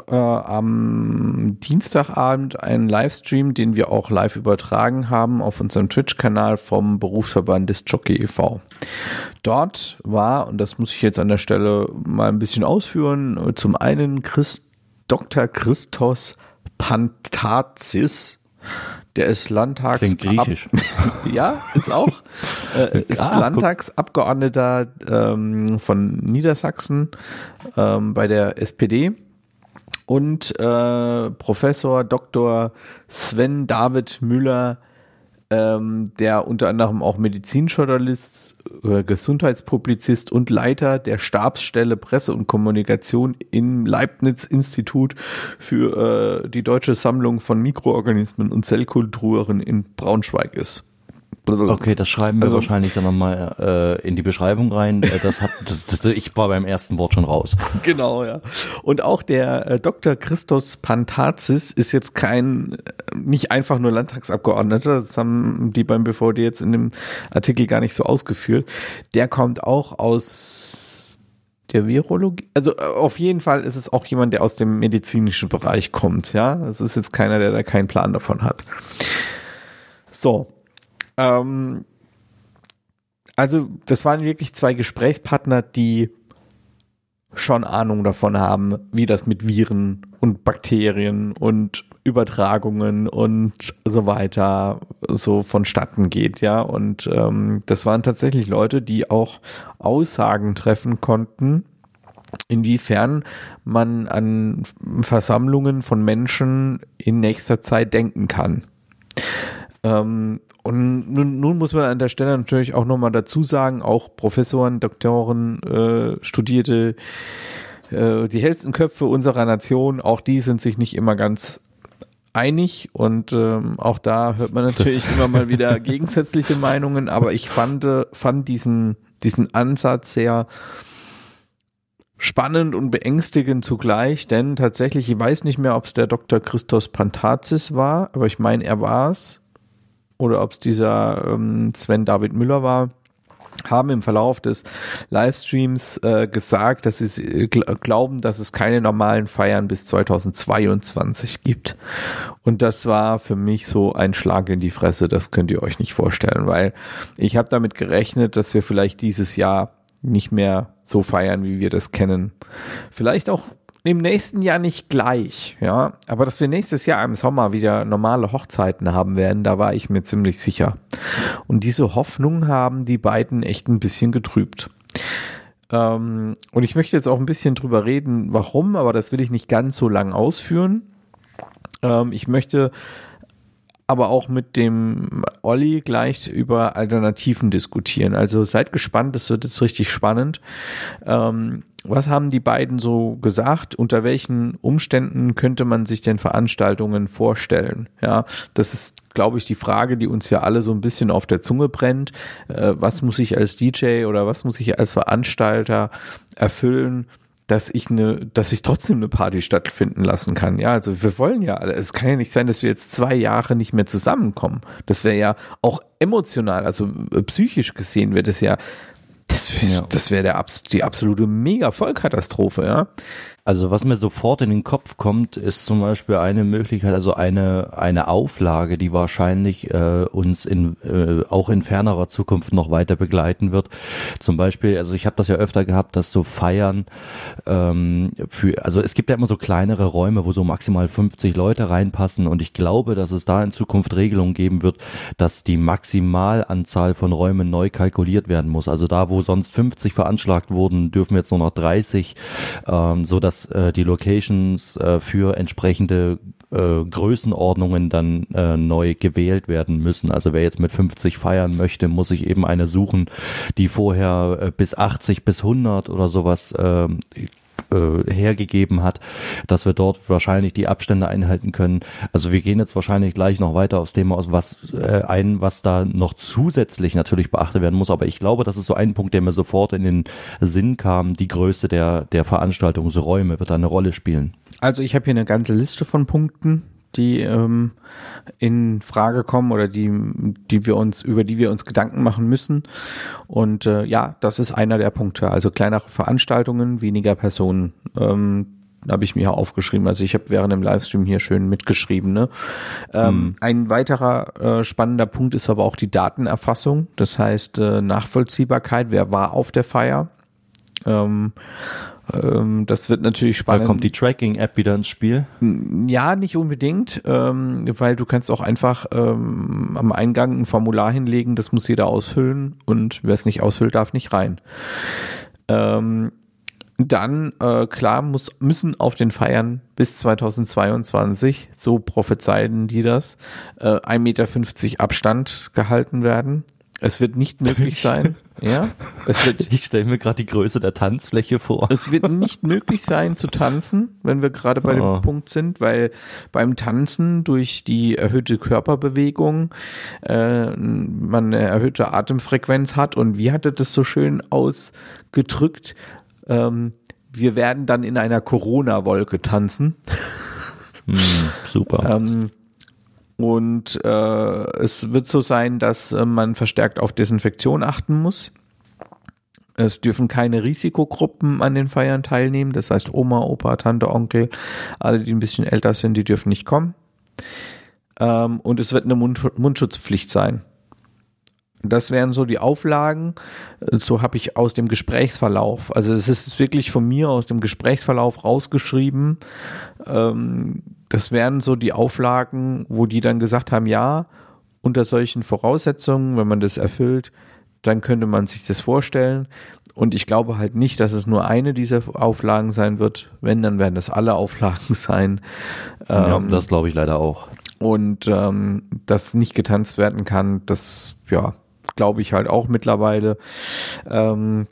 äh, am Dienstagabend einen Livestream, den wir auch live übertragen haben auf unserem Twitch-Kanal vom Berufsverband des Jockey e.V. Dort war, und das muss ich jetzt an der Stelle mal ein bisschen ausführen, zum einen Christ, Dr. Christos Pantazis, der ist Landtags Klingt griechisch. ja, ist auch. Äh, ist ah, Landtagsabgeordneter ähm, von Niedersachsen ähm, bei der SPD und äh, Professor Dr. Sven David Müller ähm, der unter anderem auch Medizinjournalist, äh, Gesundheitspublizist und Leiter der Stabsstelle Presse und Kommunikation im Leibniz-Institut für äh, die deutsche Sammlung von Mikroorganismen und Zellkulturen in Braunschweig ist. Okay, das schreiben wir also, wahrscheinlich dann nochmal äh, in die Beschreibung rein. Äh, das hat, das, das, ich war beim ersten Wort schon raus. Genau, ja. Und auch der äh, Dr. Christos Pantazis ist jetzt kein, äh, nicht einfach nur Landtagsabgeordneter, das haben die beim BVD jetzt in dem Artikel gar nicht so ausgeführt. Der kommt auch aus der Virologie. Also äh, auf jeden Fall ist es auch jemand, der aus dem medizinischen Bereich kommt, ja. Es ist jetzt keiner, der da keinen Plan davon hat. So, ähm, also, das waren wirklich zwei Gesprächspartner, die schon Ahnung davon haben, wie das mit Viren und Bakterien und Übertragungen und so weiter so vonstatten geht, ja. Und ähm, das waren tatsächlich Leute, die auch Aussagen treffen konnten, inwiefern man an Versammlungen von Menschen in nächster Zeit denken kann. Ähm, und nun, nun muss man an der Stelle natürlich auch nochmal dazu sagen, auch Professoren, Doktoren, äh, Studierte, äh, die hellsten Köpfe unserer Nation, auch die sind sich nicht immer ganz einig. Und ähm, auch da hört man natürlich das immer mal wieder gegensätzliche Meinungen, aber ich fand, fand diesen, diesen Ansatz sehr spannend und beängstigend zugleich, denn tatsächlich, ich weiß nicht mehr, ob es der Dr. Christos Pantazis war, aber ich meine, er war es oder ob es dieser ähm, Sven David Müller war, haben im Verlauf des Livestreams äh, gesagt, dass sie äh, gl glauben, dass es keine normalen Feiern bis 2022 gibt. Und das war für mich so ein Schlag in die Fresse, das könnt ihr euch nicht vorstellen, weil ich habe damit gerechnet, dass wir vielleicht dieses Jahr nicht mehr so feiern, wie wir das kennen. Vielleicht auch im nächsten Jahr nicht gleich, ja. Aber dass wir nächstes Jahr im Sommer wieder normale Hochzeiten haben werden, da war ich mir ziemlich sicher. Und diese Hoffnung haben die beiden echt ein bisschen getrübt. Ähm, und ich möchte jetzt auch ein bisschen drüber reden, warum, aber das will ich nicht ganz so lang ausführen. Ähm, ich möchte aber auch mit dem Olli gleich über Alternativen diskutieren. Also seid gespannt, das wird jetzt richtig spannend. Ähm, was haben die beiden so gesagt? Unter welchen Umständen könnte man sich denn Veranstaltungen vorstellen? Ja, das ist, glaube ich, die Frage, die uns ja alle so ein bisschen auf der Zunge brennt. Äh, was muss ich als DJ oder was muss ich als Veranstalter erfüllen? Dass ich eine, dass ich trotzdem eine Party stattfinden lassen kann. Ja, also wir wollen ja alle. Es kann ja nicht sein, dass wir jetzt zwei Jahre nicht mehr zusammenkommen. Das wäre ja auch emotional, also äh, psychisch gesehen wäre das ja, das wäre, ja. das wäre der die absolute Mega-Vollkatastrophe, ja. Also was mir sofort in den Kopf kommt, ist zum Beispiel eine Möglichkeit, also eine eine Auflage, die wahrscheinlich äh, uns in äh, auch in fernerer Zukunft noch weiter begleiten wird. Zum Beispiel, also ich habe das ja öfter gehabt, dass so Feiern ähm, für, also es gibt ja immer so kleinere Räume, wo so maximal 50 Leute reinpassen und ich glaube, dass es da in Zukunft Regelungen geben wird, dass die Maximalanzahl von Räumen neu kalkuliert werden muss. Also da, wo sonst 50 veranschlagt wurden, dürfen jetzt nur noch 30, ähm, so dass dass äh, die Locations äh, für entsprechende äh, Größenordnungen dann äh, neu gewählt werden müssen. Also wer jetzt mit 50 feiern möchte, muss sich eben eine suchen, die vorher äh, bis 80 bis 100 oder sowas äh, äh, hergegeben hat, dass wir dort wahrscheinlich die Abstände einhalten können. Also wir gehen jetzt wahrscheinlich gleich noch weiter aufs Thema aus, was äh, ein, was da noch zusätzlich natürlich beachtet werden muss. Aber ich glaube, das ist so ein Punkt, der mir sofort in den Sinn kam. Die Größe der, der Veranstaltungsräume wird da eine Rolle spielen. Also ich habe hier eine ganze Liste von Punkten, die ähm, in Frage kommen oder die, die wir uns, über die wir uns Gedanken machen müssen. Und äh, ja, das ist einer der Punkte. Also kleinere Veranstaltungen, weniger Personen. Ähm, habe ich mir aufgeschrieben. Also ich habe während dem Livestream hier schön mitgeschrieben. Ne? Ähm, mhm. Ein weiterer äh, spannender Punkt ist aber auch die Datenerfassung. Das heißt äh, Nachvollziehbarkeit. Wer war auf der Feier? Ähm, ähm, das wird natürlich spannend. Da kommt die Tracking-App wieder ins Spiel? Ja, nicht unbedingt, ähm, weil du kannst auch einfach ähm, am Eingang ein Formular hinlegen, das muss jeder ausfüllen und wer es nicht ausfüllt, darf nicht rein. Ähm, dann, äh, klar, muss, müssen auf den Feiern bis 2022, so prophezeien die das, äh, 1,50 Meter Abstand gehalten werden. Es wird nicht möglich sein, ja. Es wird, ich stelle mir gerade die Größe der Tanzfläche vor. Es wird nicht möglich sein zu tanzen, wenn wir gerade bei oh. dem Punkt sind, weil beim Tanzen durch die erhöhte Körperbewegung äh, man eine erhöhte Atemfrequenz hat und wie hatte das so schön ausgedrückt? Ähm, wir werden dann in einer Corona-Wolke tanzen. Hm, super. ähm, und äh, es wird so sein, dass äh, man verstärkt auf Desinfektion achten muss. Es dürfen keine Risikogruppen an den Feiern teilnehmen. Das heißt, Oma, Opa, Tante, Onkel, alle, die ein bisschen älter sind, die dürfen nicht kommen. Ähm, und es wird eine Mund Mundschutzpflicht sein. Das wären so die Auflagen. So habe ich aus dem Gesprächsverlauf. Also es ist wirklich von mir aus dem Gesprächsverlauf rausgeschrieben. Ähm, das wären so die Auflagen, wo die dann gesagt haben, ja, unter solchen Voraussetzungen, wenn man das erfüllt, dann könnte man sich das vorstellen. Und ich glaube halt nicht, dass es nur eine dieser Auflagen sein wird. Wenn, dann werden das alle Auflagen sein. Ja, ähm, das glaube ich leider auch. Und ähm, dass nicht getanzt werden kann, das, ja, glaube ich halt auch mittlerweile. Ähm,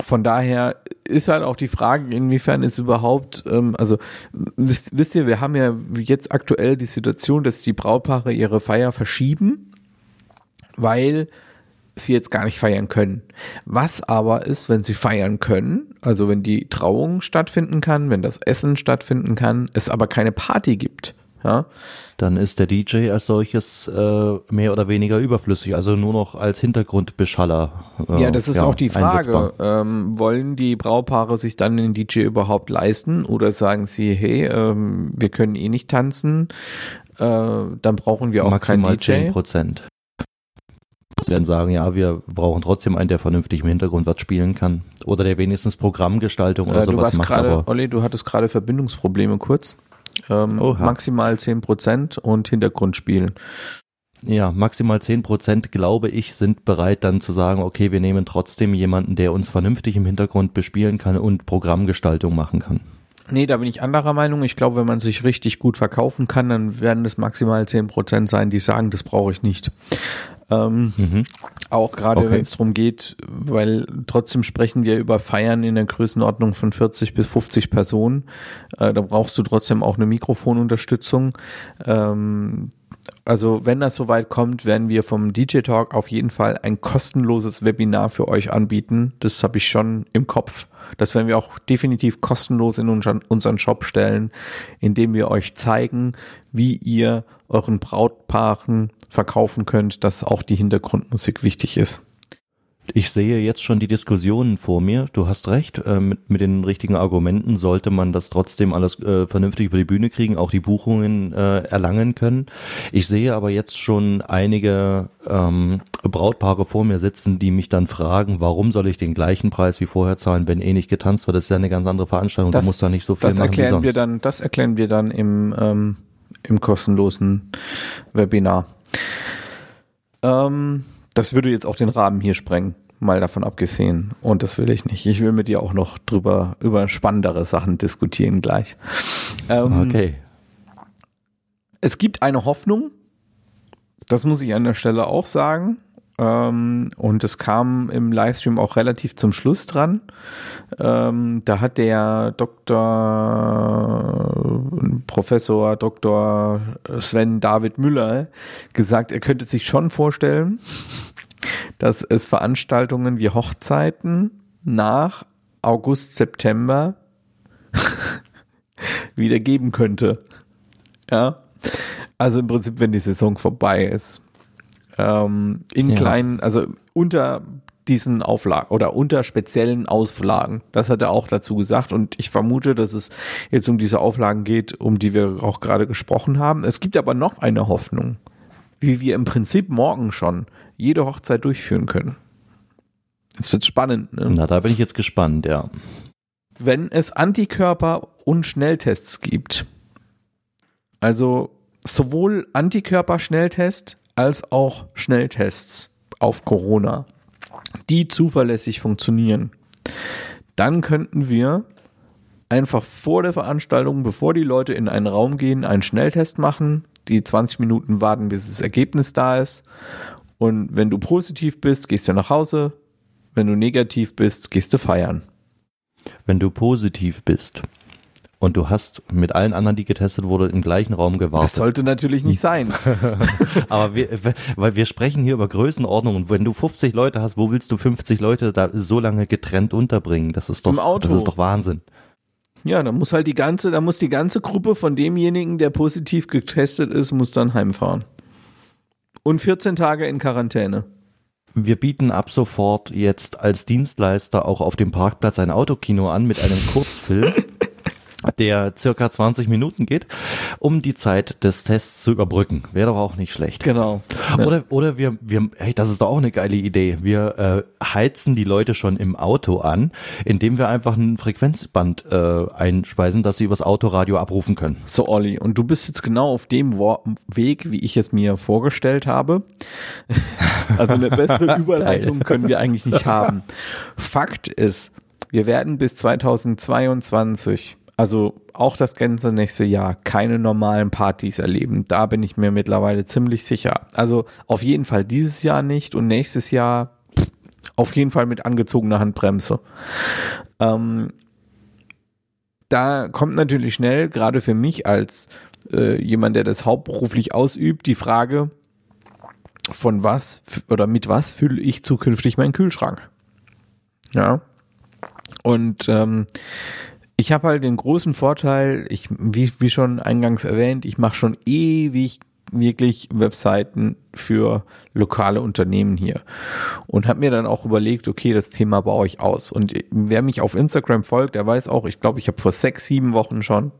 von daher ist halt auch die Frage, inwiefern ist überhaupt, ähm, also wisst, wisst ihr, wir haben ja jetzt aktuell die Situation, dass die Brautpaare ihre Feier verschieben, weil sie jetzt gar nicht feiern können. Was aber ist, wenn sie feiern können, also wenn die Trauung stattfinden kann, wenn das Essen stattfinden kann, es aber keine Party gibt, ja, dann ist der DJ als solches äh, mehr oder weniger überflüssig, also nur noch als Hintergrundbeschaller. Äh, ja, das ist ja, auch die Frage. Ähm, wollen die Brautpaare sich dann den DJ überhaupt leisten oder sagen sie, hey, ähm, wir können eh nicht tanzen, äh, dann brauchen wir auch Maximal keinen DJ? 10 Prozent. Sie dann sagen, ja, wir brauchen trotzdem einen, der vernünftig im Hintergrund was spielen kann. Oder der wenigstens Programmgestaltung oder äh, sowas macht. Grade, Olli, du hattest gerade Verbindungsprobleme kurz. Ähm, maximal 10% und Hintergrund spielen. Ja, maximal 10% glaube ich sind bereit dann zu sagen, okay, wir nehmen trotzdem jemanden, der uns vernünftig im Hintergrund bespielen kann und Programmgestaltung machen kann. Nee, da bin ich anderer Meinung. Ich glaube, wenn man sich richtig gut verkaufen kann, dann werden es maximal zehn Prozent sein, die sagen, das brauche ich nicht. Ähm, mhm. Auch gerade okay. wenn es darum geht, weil trotzdem sprechen wir über Feiern in der Größenordnung von 40 bis 50 Personen. Äh, da brauchst du trotzdem auch eine Mikrofonunterstützung. Ähm, also wenn das soweit kommt, werden wir vom DJ Talk auf jeden Fall ein kostenloses Webinar für euch anbieten. Das habe ich schon im Kopf. Das werden wir auch definitiv kostenlos in unseren Shop stellen, indem wir euch zeigen, wie ihr euren Brautpaaren verkaufen könnt, dass auch die Hintergrundmusik wichtig ist. Ich sehe jetzt schon die Diskussionen vor mir. Du hast recht. Äh, mit, mit den richtigen Argumenten sollte man das trotzdem alles äh, vernünftig über die Bühne kriegen, auch die Buchungen äh, erlangen können. Ich sehe aber jetzt schon einige ähm, Brautpaare vor mir sitzen, die mich dann fragen, warum soll ich den gleichen Preis wie vorher zahlen, wenn eh nicht getanzt wird? Das ist ja eine ganz andere Veranstaltung. Das, du musst da nicht so viel das machen erklären. Wir dann, das erklären wir dann im, ähm, im kostenlosen Webinar. Ähm, das würde jetzt auch den Rahmen hier sprengen, mal davon abgesehen. Und das will ich nicht. Ich will mit dir auch noch drüber, über spannendere Sachen diskutieren gleich. Ähm, okay. Es gibt eine Hoffnung, das muss ich an der Stelle auch sagen. Ähm, und es kam im Livestream auch relativ zum Schluss dran. Ähm, da hat der Dr. Professor Dr. Sven David Müller gesagt, er könnte sich schon vorstellen, dass es Veranstaltungen wie Hochzeiten nach August, September wieder geben könnte. Ja. Also im Prinzip, wenn die Saison vorbei ist ähm, in ja. kleinen, also unter diesen Auflagen oder unter speziellen Auslagen. Das hat er auch dazu gesagt und ich vermute, dass es jetzt um diese Auflagen geht, um die wir auch gerade gesprochen haben. Es gibt aber noch eine Hoffnung, wie wir im Prinzip morgen schon jede Hochzeit durchführen können. Jetzt wird's spannend. Ne? Na, da bin ich jetzt gespannt, ja. Wenn es Antikörper und Schnelltests gibt, also sowohl Antikörper-Schnelltest als auch Schnelltests auf Corona, die zuverlässig funktionieren, dann könnten wir einfach vor der Veranstaltung, bevor die Leute in einen Raum gehen, einen Schnelltest machen, die 20 Minuten warten, bis das Ergebnis da ist. Und wenn du positiv bist, gehst du nach Hause. Wenn du negativ bist, gehst du feiern. Wenn du positiv bist, und du hast mit allen anderen, die getestet wurden, im gleichen Raum gewartet. Das sollte natürlich nicht sein. Aber wir, weil wir sprechen hier über Größenordnung und wenn du 50 Leute hast, wo willst du 50 Leute da so lange getrennt unterbringen? Das ist doch, Im Auto. das ist doch Wahnsinn. Ja, dann muss halt die ganze, da muss die ganze Gruppe von demjenigen, der positiv getestet ist, muss dann heimfahren. Und 14 Tage in Quarantäne. Wir bieten ab sofort jetzt als Dienstleister auch auf dem Parkplatz ein Autokino an mit einem Kurzfilm. der circa 20 Minuten geht, um die Zeit des Tests zu überbrücken. Wäre doch auch nicht schlecht. Genau. Oder, oder wir, wir, hey, das ist doch auch eine geile Idee. Wir äh, heizen die Leute schon im Auto an, indem wir einfach ein Frequenzband äh, einspeisen, dass sie übers Autoradio abrufen können. So, Olli, und du bist jetzt genau auf dem Weg, wie ich es mir vorgestellt habe. also eine bessere Überleitung können wir eigentlich nicht haben. Fakt ist, wir werden bis 2022 also auch das ganze nächste Jahr keine normalen Partys erleben. Da bin ich mir mittlerweile ziemlich sicher. Also auf jeden Fall dieses Jahr nicht und nächstes Jahr auf jeden Fall mit angezogener Handbremse. Ähm, da kommt natürlich schnell, gerade für mich als äh, jemand, der das hauptberuflich ausübt, die Frage, von was oder mit was fülle ich zukünftig meinen Kühlschrank? Ja. Und ähm, ich habe halt den großen Vorteil, ich, wie, wie schon eingangs erwähnt, ich mache schon ewig wirklich Webseiten für lokale Unternehmen hier und habe mir dann auch überlegt, okay, das Thema baue ich aus. Und wer mich auf Instagram folgt, der weiß auch, ich glaube, ich habe vor sechs, sieben Wochen schon,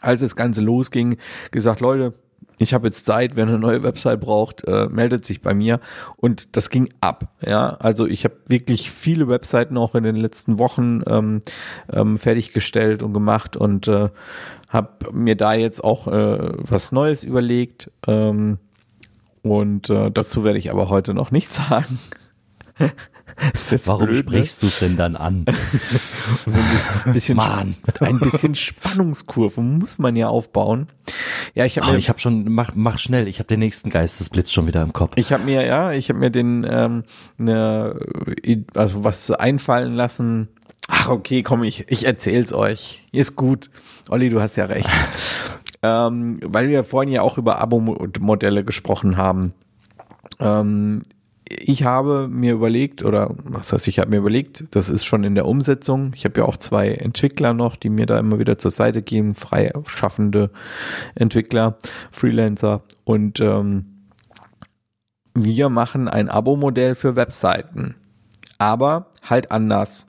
als das Ganze losging, gesagt, Leute, ich habe jetzt Zeit, wer eine neue Website braucht, äh, meldet sich bei mir. Und das ging ab. Ja, also ich habe wirklich viele Webseiten auch in den letzten Wochen ähm, ähm, fertiggestellt und gemacht und äh, habe mir da jetzt auch äh, was Neues überlegt. Ähm, und äh, dazu werde ich aber heute noch nichts sagen. Warum blöd, ne? sprichst ne? du es denn dann an? so ein bisschen, Mann. ein bisschen Spannungskurve muss man ja aufbauen. Ja, ich habe oh, ich habe schon mach mach schnell, ich habe den nächsten Geistesblitz schon wieder im Kopf. Ich habe mir ja, ich habe mir den ähm, ne, also was einfallen lassen. Ach, okay, komm, ich ich erzähl's euch. Ist gut. Olli, du hast ja recht. ähm, weil wir vorhin ja auch über Abo-Modelle gesprochen haben. Ähm, ich habe mir überlegt, oder was heißt, ich habe mir überlegt, das ist schon in der Umsetzung. Ich habe ja auch zwei Entwickler noch, die mir da immer wieder zur Seite gehen, freischaffende Entwickler, Freelancer. Und ähm, wir machen ein Abo-Modell für Webseiten, aber halt anders.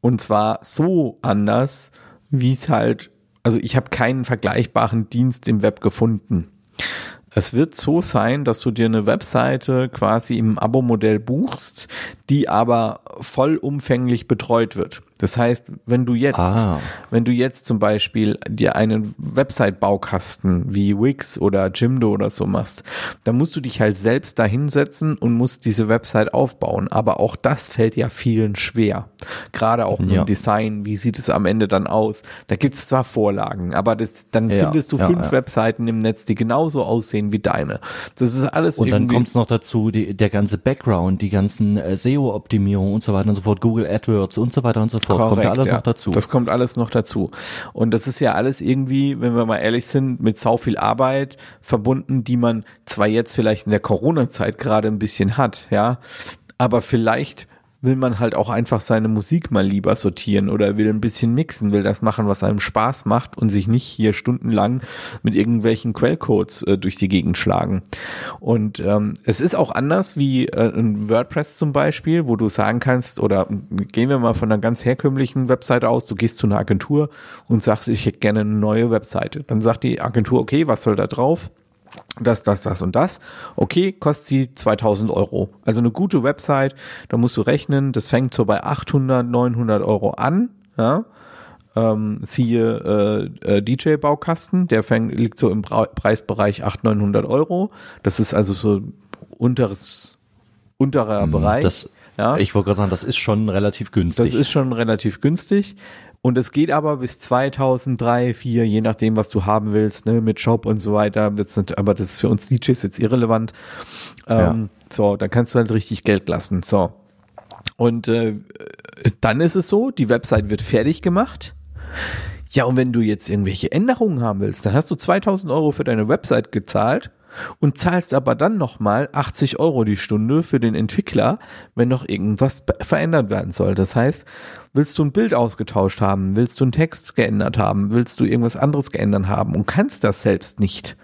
Und zwar so anders, wie es halt, also ich habe keinen vergleichbaren Dienst im Web gefunden. Es wird so sein, dass du dir eine Webseite quasi im Abo-Modell buchst, die aber vollumfänglich betreut wird. Das heißt, wenn du jetzt, ah. wenn du jetzt zum Beispiel dir einen Website-Baukasten wie Wix oder Jimdo oder so machst, dann musst du dich halt selbst da hinsetzen und musst diese Website aufbauen. Aber auch das fällt ja vielen schwer. Gerade auch ja. im Design, wie sieht es am Ende dann aus? Da gibt es zwar Vorlagen, aber das, dann ja, findest du ja, fünf Webseiten im Netz, die genauso aussehen wie deine. Das ist alles Und dann kommt es noch dazu, die, der ganze Background, die ganzen äh, SEO-Optimierungen und so weiter und so fort, Google AdWords und so weiter und so fort. Korrekt, kommt ja alles ja. noch dazu. Das kommt alles noch dazu. Und das ist ja alles irgendwie, wenn wir mal ehrlich sind, mit sau viel Arbeit verbunden, die man zwar jetzt vielleicht in der Corona-Zeit gerade ein bisschen hat, ja, aber vielleicht will man halt auch einfach seine Musik mal lieber sortieren oder will ein bisschen mixen, will das machen, was einem Spaß macht und sich nicht hier stundenlang mit irgendwelchen Quellcodes äh, durch die Gegend schlagen. Und ähm, es ist auch anders wie äh, ein WordPress zum Beispiel, wo du sagen kannst, oder gehen wir mal von einer ganz herkömmlichen Webseite aus, du gehst zu einer Agentur und sagst, ich hätte gerne eine neue Webseite. Dann sagt die Agentur, okay, was soll da drauf? Das, das, das und das. Okay, kostet sie 2000 Euro. Also eine gute Website, da musst du rechnen, das fängt so bei 800, 900 Euro an. Ja. Ähm, siehe äh, äh, DJ-Baukasten, der fängt, liegt so im Preisbereich 800, 900 Euro. Das ist also so unteres, unterer hm, Bereich. Das, ja. Ich wollte gerade sagen, das ist schon relativ günstig. Das ist schon relativ günstig. Und es geht aber bis 2003, 4, je nachdem, was du haben willst, ne, mit Shop und so weiter. Das sind, aber das ist für uns DJs jetzt irrelevant. Ähm, ja. So, dann kannst du halt richtig Geld lassen. So. Und äh, dann ist es so, die Website wird fertig gemacht. Ja, und wenn du jetzt irgendwelche Änderungen haben willst, dann hast du 2000 Euro für deine Website gezahlt und zahlst aber dann nochmal 80 Euro die Stunde für den Entwickler, wenn noch irgendwas verändert werden soll. Das heißt, willst du ein Bild ausgetauscht haben, willst du einen Text geändert haben, willst du irgendwas anderes geändert haben? Und kannst das selbst nicht,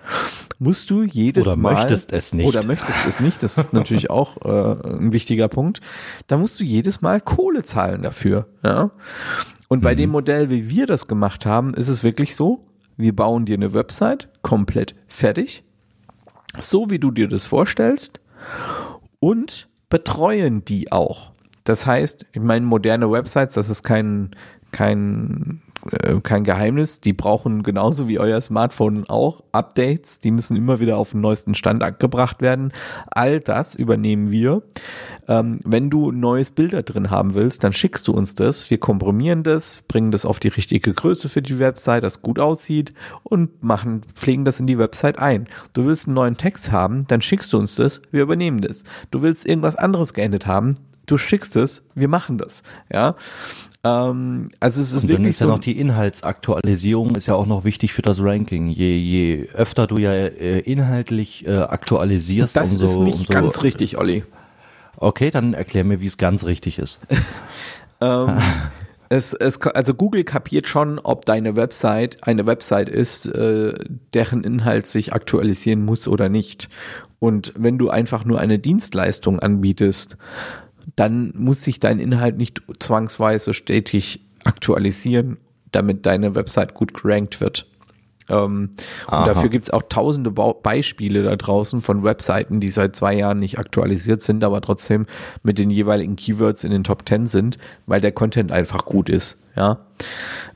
musst du jedes oder Mal oder möchtest es nicht. Oder möchtest es nicht, das ist natürlich auch äh, ein wichtiger Punkt, da musst du jedes Mal Kohle zahlen dafür, ja. Und bei mhm. dem Modell, wie wir das gemacht haben, ist es wirklich so, wir bauen dir eine Website komplett fertig, so wie du dir das vorstellst und betreuen die auch. Das heißt, ich meine, moderne Websites, das ist kein, kein, äh, kein Geheimnis. Die brauchen genauso wie euer Smartphone auch Updates. Die müssen immer wieder auf den neuesten Stand gebracht werden. All das übernehmen wir. Ähm, wenn du neues Bild da drin haben willst, dann schickst du uns das. Wir komprimieren das, bringen das auf die richtige Größe für die Website, das gut aussieht und machen, pflegen das in die Website ein. Du willst einen neuen Text haben, dann schickst du uns das, wir übernehmen das. Du willst irgendwas anderes geändert haben, du schickst es, wir machen das, ja. Ähm, also es ist und wirklich ist so. Ja noch die Inhaltsaktualisierung ist ja auch noch wichtig für das Ranking. Je, je öfter du ja äh, inhaltlich äh, aktualisierst, das umso, ist nicht umso, ganz richtig, Olli. Okay, dann erklär mir, wie es ganz richtig ist. ähm, es, es, also Google kapiert schon, ob deine Website eine Website ist, äh, deren Inhalt sich aktualisieren muss oder nicht. Und wenn du einfach nur eine Dienstleistung anbietest, dann muss sich dein Inhalt nicht zwangsweise stetig aktualisieren, damit deine Website gut gerankt wird. Ähm, und dafür gibt's auch tausende Bau Beispiele da draußen von Webseiten, die seit zwei Jahren nicht aktualisiert sind, aber trotzdem mit den jeweiligen Keywords in den Top Ten sind, weil der Content einfach gut ist. Ja.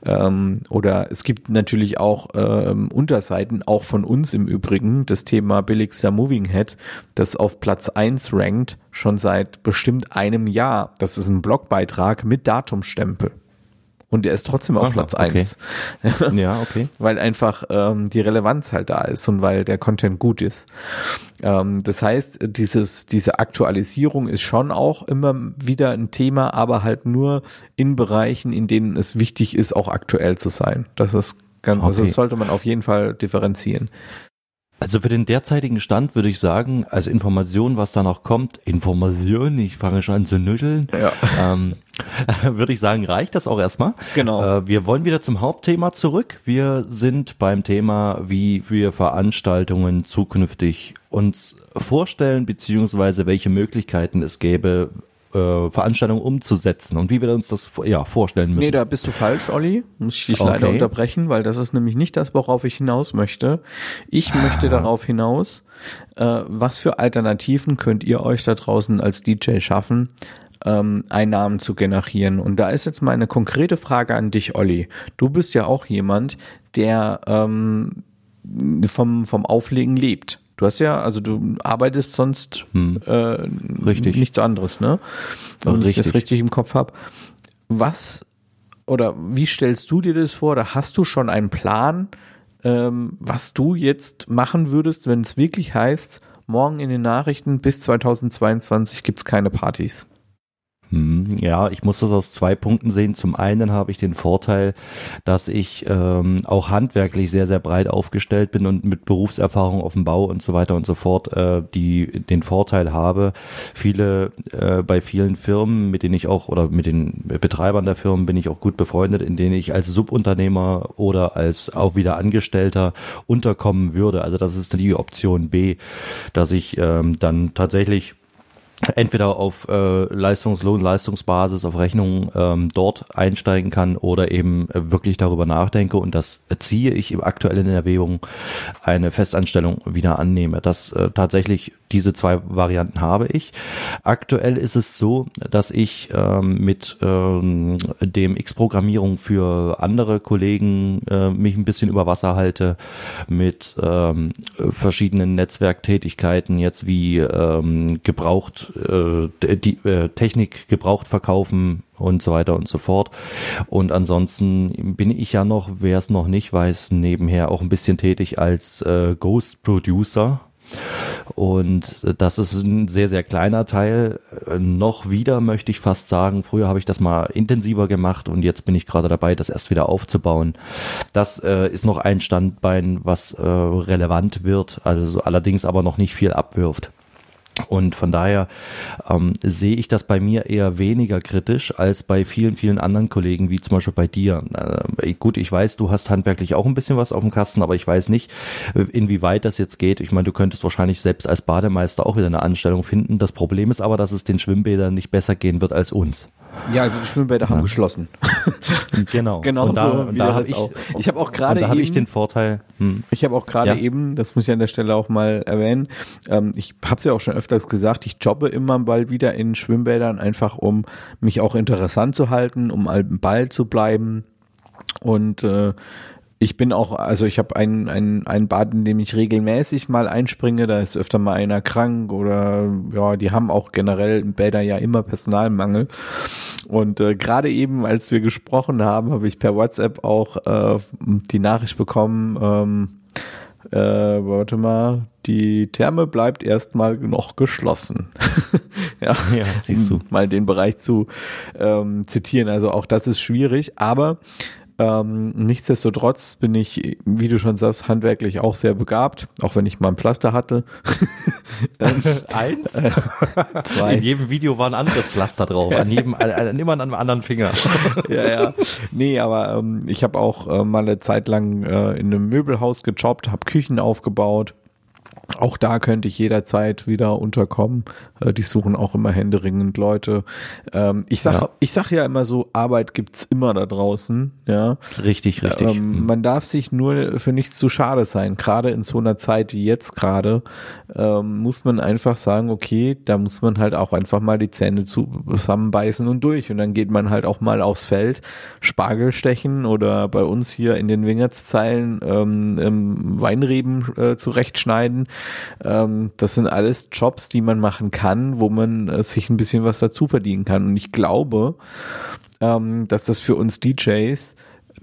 Ähm, oder es gibt natürlich auch ähm, Unterseiten, auch von uns im Übrigen, das Thema billigster Moving Head, das auf Platz eins rankt, schon seit bestimmt einem Jahr. Das ist ein Blogbeitrag mit Datumstempel und der ist trotzdem auf Aha, Platz okay. eins. ja, okay. weil einfach ähm, die Relevanz halt da ist und weil der Content gut ist. Ähm, das heißt, dieses, diese Aktualisierung ist schon auch immer wieder ein Thema, aber halt nur in Bereichen, in denen es wichtig ist, auch aktuell zu sein. Das ist ganz, okay. das sollte man auf jeden Fall differenzieren. Also für den derzeitigen Stand würde ich sagen, als Information, was da noch kommt, Information, ich fange schon an zu nütteln, ja. ähm, würde ich sagen, reicht das auch erstmal. Genau. Äh, wir wollen wieder zum Hauptthema zurück. Wir sind beim Thema, wie wir Veranstaltungen zukünftig uns vorstellen, beziehungsweise welche Möglichkeiten es gäbe, äh, Veranstaltung umzusetzen und wie wir uns das ja, vorstellen müssen. Nee, da bist du falsch, Olli. Muss ich dich okay. leider unterbrechen, weil das ist nämlich nicht das, worauf ich hinaus möchte. Ich möchte ah. darauf hinaus, äh, was für Alternativen könnt ihr euch da draußen als DJ schaffen, ähm, Einnahmen zu generieren. Und da ist jetzt mal eine konkrete Frage an dich, Olli. Du bist ja auch jemand, der ähm, vom, vom Auflegen lebt. Du hast ja, also du arbeitest sonst hm. äh, richtig. nichts anderes, ne? Wenn richtig. ich das richtig im Kopf habe. Was oder wie stellst du dir das vor? Oder hast du schon einen Plan, ähm, was du jetzt machen würdest, wenn es wirklich heißt, morgen in den Nachrichten bis 2022 gibt es keine Partys? Hm, ja, ich muss das aus zwei Punkten sehen. Zum einen habe ich den Vorteil, dass ich ähm, auch handwerklich sehr, sehr breit aufgestellt bin und mit Berufserfahrung auf dem Bau und so weiter und so fort äh, die den Vorteil habe, viele äh, bei vielen Firmen, mit denen ich auch oder mit den Betreibern der Firmen bin ich auch gut befreundet, in denen ich als Subunternehmer oder als auch wieder Angestellter unterkommen würde. Also das ist die Option B, dass ich ähm, dann tatsächlich entweder auf äh, Leistungslohn, Leistungsbasis, auf Rechnung ähm, dort einsteigen kann oder eben äh, wirklich darüber nachdenke und das ziehe ich im aktuellen Erwägung eine Festanstellung wieder annehme. Das äh, tatsächlich diese zwei Varianten habe ich. Aktuell ist es so, dass ich ähm, mit ähm, dem X-Programmierung für andere Kollegen äh, mich ein bisschen über Wasser halte, mit ähm, verschiedenen Netzwerktätigkeiten, jetzt wie ähm, gebraucht, äh, die äh, Technik gebraucht verkaufen und so weiter und so fort. Und ansonsten bin ich ja noch, wer es noch nicht weiß, nebenher auch ein bisschen tätig als äh, Ghost Producer und das ist ein sehr, sehr kleiner Teil. Noch wieder möchte ich fast sagen, früher habe ich das mal intensiver gemacht und jetzt bin ich gerade dabei, das erst wieder aufzubauen. Das äh, ist noch ein Standbein, was äh, relevant wird, also allerdings aber noch nicht viel abwirft. Und von daher ähm, sehe ich das bei mir eher weniger kritisch als bei vielen, vielen anderen Kollegen, wie zum Beispiel bei dir. Äh, gut, ich weiß, du hast handwerklich auch ein bisschen was auf dem Kasten, aber ich weiß nicht, äh, inwieweit das jetzt geht. Ich meine, du könntest wahrscheinlich selbst als Bademeister auch wieder eine Anstellung finden. Das Problem ist aber, dass es den Schwimmbädern nicht besser gehen wird als uns. Ja, also die Schwimmbäder ja. haben geschlossen. genau. genau und da, so. Und da habe ich, auch. ich habe auch gerade eben, ich den Vorteil. Hm. Ich habe auch gerade ja. eben, das muss ich an der Stelle auch mal erwähnen, ähm, ich habe es ja auch schon öfters gesagt, ich jobbe immer bald wieder in Schwimmbädern, einfach um mich auch interessant zu halten, um am Ball zu bleiben und äh, ich bin auch, also ich habe ein, ein, ein Bad, in dem ich regelmäßig mal einspringe, da ist öfter mal einer krank oder ja, die haben auch generell im Bäder ja immer Personalmangel. Und äh, gerade eben, als wir gesprochen haben, habe ich per WhatsApp auch äh, die Nachricht bekommen, ähm, äh, warte mal, die Therme bleibt erstmal noch geschlossen. ja, ja, siehst du. Mal den Bereich zu ähm, zitieren. Also auch das ist schwierig, aber ähm, nichtsdestotrotz bin ich, wie du schon sagst, handwerklich auch sehr begabt, auch wenn ich mal ein Pflaster hatte. Ähm, Eins? Äh, zwei. In jedem Video war ein anderes Pflaster drauf, an jedem, an, immer an einem anderen Finger. ja, ja. Nee, aber ähm, ich habe auch äh, mal eine Zeit lang äh, in einem Möbelhaus gejobbt, habe Küchen aufgebaut Auch da könnte ich jederzeit wieder unterkommen. Äh, die suchen auch immer händeringend Leute. Ähm, ich sage ja. ich sag ja immer so, Arbeit gibt's immer da draußen. Ja, Richtig, richtig. Ähm, man darf sich nur für nichts zu schade sein. Gerade in so einer Zeit wie jetzt gerade ähm, muss man einfach sagen, okay, da muss man halt auch einfach mal die Zähne zusammenbeißen und durch. Und dann geht man halt auch mal aufs Feld, Spargel stechen oder bei uns hier in den Wingertszeilen ähm, Weinreben äh, zurechtschneiden ähm, das sind alles Jobs, die man machen kann, wo man äh, sich ein bisschen was dazu verdienen kann. Und ich glaube, ähm, dass das für uns DJs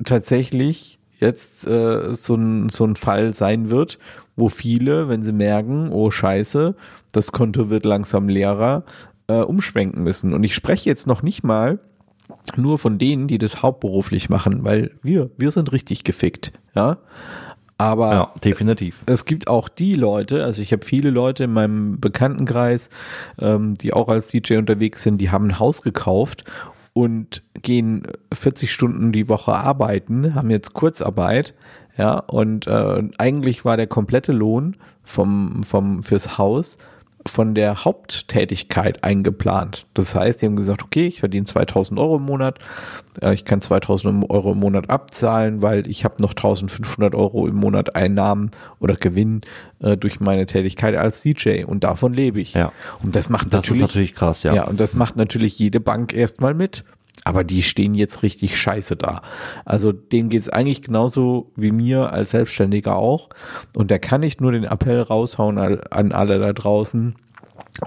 tatsächlich jetzt äh, so, ein, so ein Fall sein wird, wo viele, wenn sie merken, oh scheiße, das Konto wird langsam leerer, äh, umschwenken müssen. Und ich spreche jetzt noch nicht mal nur von denen, die das hauptberuflich machen, weil wir, wir sind richtig gefickt, ja. Aber ja, definitiv. Es gibt auch die Leute, also ich habe viele Leute in meinem Bekanntenkreis, ähm, die auch als DJ unterwegs sind, die haben ein Haus gekauft und gehen 40 Stunden die Woche arbeiten, haben jetzt Kurzarbeit, ja, und äh, eigentlich war der komplette Lohn vom, vom fürs Haus von der Haupttätigkeit eingeplant. Das heißt, die haben gesagt, okay, ich verdiene 2000 Euro im Monat, äh, ich kann 2000 Euro im Monat abzahlen, weil ich habe noch 1500 Euro im Monat Einnahmen oder Gewinn äh, durch meine Tätigkeit als DJ und davon lebe ich. Ja. Und das macht das natürlich, ist natürlich krass, ja. Ja, und das macht natürlich jede Bank erstmal mit. Aber die stehen jetzt richtig scheiße da. Also denen geht's eigentlich genauso wie mir als Selbstständiger auch. Und da kann ich nur den Appell raushauen an alle da draußen.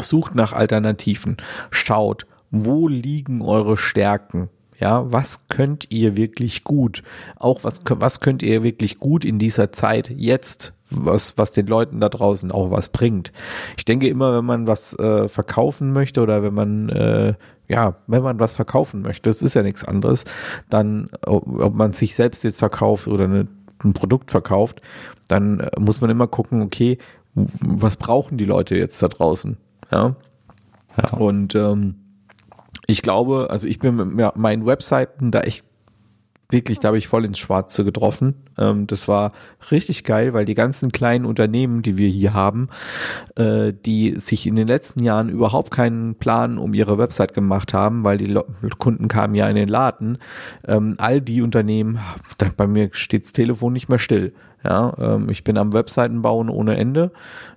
Sucht nach Alternativen. Schaut, wo liegen eure Stärken? Ja, was könnt ihr wirklich gut? Auch was, was könnt ihr wirklich gut in dieser Zeit jetzt, was, was den Leuten da draußen auch was bringt? Ich denke immer, wenn man was äh, verkaufen möchte oder wenn man äh, ja, wenn man was verkaufen möchte, das ist ja nichts anderes, dann, ob man sich selbst jetzt verkauft oder eine, ein Produkt verkauft, dann äh, muss man immer gucken, okay, was brauchen die Leute jetzt da draußen? Ja. ja. Und ähm, ich glaube, also ich bin mit meinen Webseiten da echt wirklich, da habe ich voll ins Schwarze getroffen. Ähm, das war richtig geil, weil die ganzen kleinen Unternehmen, die wir hier haben, äh, die sich in den letzten Jahren überhaupt keinen Plan um ihre Website gemacht haben, weil die Lo Kunden kamen ja in den Laden. Ähm, all die Unternehmen, da, bei mir steht's Telefon nicht mehr still. Ja, ähm, ich bin am Webseiten bauen ohne Ende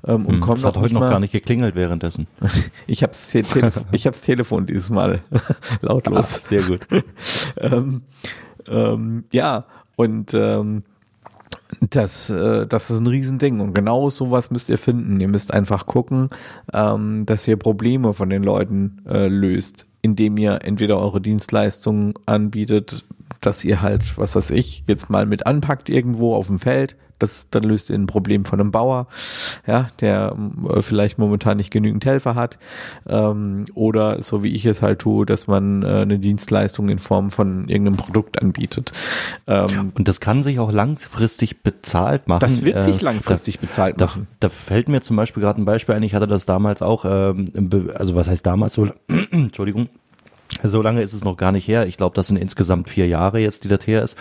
ähm, und hm, komme noch hat heute noch gar nicht geklingelt währenddessen. ich habe ich hab's Telefon dieses Mal lautlos. Ach, sehr gut. ähm, ähm, ja, und ähm, das, äh, das ist ein Riesending und genau sowas müsst ihr finden. Ihr müsst einfach gucken, ähm, dass ihr Probleme von den Leuten äh, löst, indem ihr entweder eure Dienstleistungen anbietet, dass ihr halt, was weiß ich, jetzt mal mit anpackt irgendwo auf dem Feld, das, dann löst ihr ein Problem von einem Bauer, ja, der äh, vielleicht momentan nicht genügend Helfer hat. Ähm, oder so wie ich es halt tue, dass man äh, eine Dienstleistung in Form von irgendeinem Produkt anbietet. Ähm, Und das kann sich auch langfristig bezahlt machen. Das wird sich äh, langfristig da, bezahlt machen. Da, da, fällt mir zum Beispiel gerade ein Beispiel ein, ich hatte das damals auch, ähm, also was heißt damals so, Entschuldigung, so lange ist es noch gar nicht her, ich glaube, das sind insgesamt vier Jahre jetzt, die das her ist,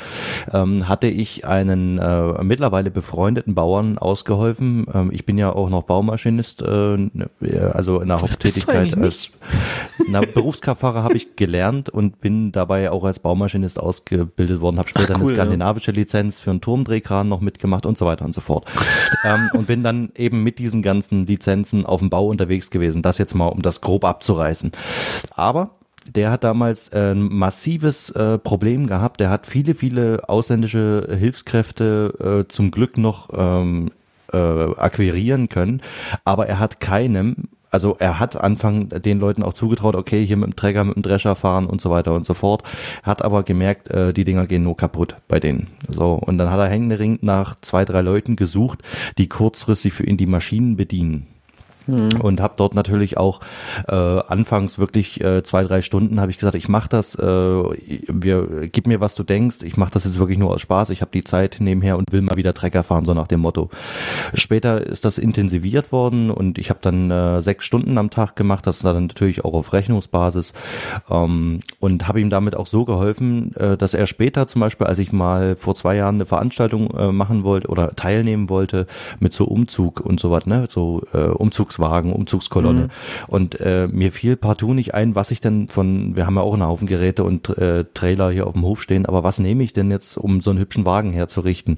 ähm, hatte ich einen äh, mittlerweile befreundeten Bauern ausgeholfen. Ähm, ich bin ja auch noch Baumaschinist, äh, also in der Haupttätigkeit als na, Berufskraftfahrer habe ich gelernt und bin dabei auch als Baumaschinist ausgebildet worden, habe später Ach, cool, eine skandinavische ja. Lizenz für einen Turmdrehkran noch mitgemacht und so weiter und so fort. ähm, und bin dann eben mit diesen ganzen Lizenzen auf dem Bau unterwegs gewesen. Das jetzt mal, um das grob abzureißen. Aber der hat damals ein massives äh, Problem gehabt. Der hat viele, viele ausländische Hilfskräfte äh, zum Glück noch ähm, äh, akquirieren können, aber er hat keinem also er hat Anfang den Leuten auch zugetraut, okay, hier mit dem Träger, mit dem Drescher fahren und so weiter und so fort. Hat aber gemerkt, äh, die Dinger gehen nur kaputt bei denen. So und dann hat er händeringend nach zwei, drei Leuten gesucht, die kurzfristig für ihn die Maschinen bedienen. Mhm. Und habe dort natürlich auch äh, anfangs wirklich äh, zwei, drei Stunden habe ich gesagt, ich mache das, äh, wir, gib mir, was du denkst, ich mache das jetzt wirklich nur aus Spaß, ich habe die Zeit nebenher und will mal wieder Trecker fahren, so nach dem Motto. Später ist das intensiviert worden und ich habe dann äh, sechs Stunden am Tag gemacht, das dann natürlich auch auf Rechnungsbasis. Ähm, und habe ihm damit auch so geholfen, äh, dass er später zum Beispiel, als ich mal vor zwei Jahren eine Veranstaltung äh, machen wollte oder teilnehmen wollte mit so Umzug und so was, ne, so äh, Umzugswagen, Umzugskolonne. Mhm. Und äh, mir fiel partout nicht ein, was ich denn von, wir haben ja auch einen Haufen Geräte und äh, Trailer hier auf dem Hof stehen, aber was nehme ich denn jetzt, um so einen hübschen Wagen herzurichten?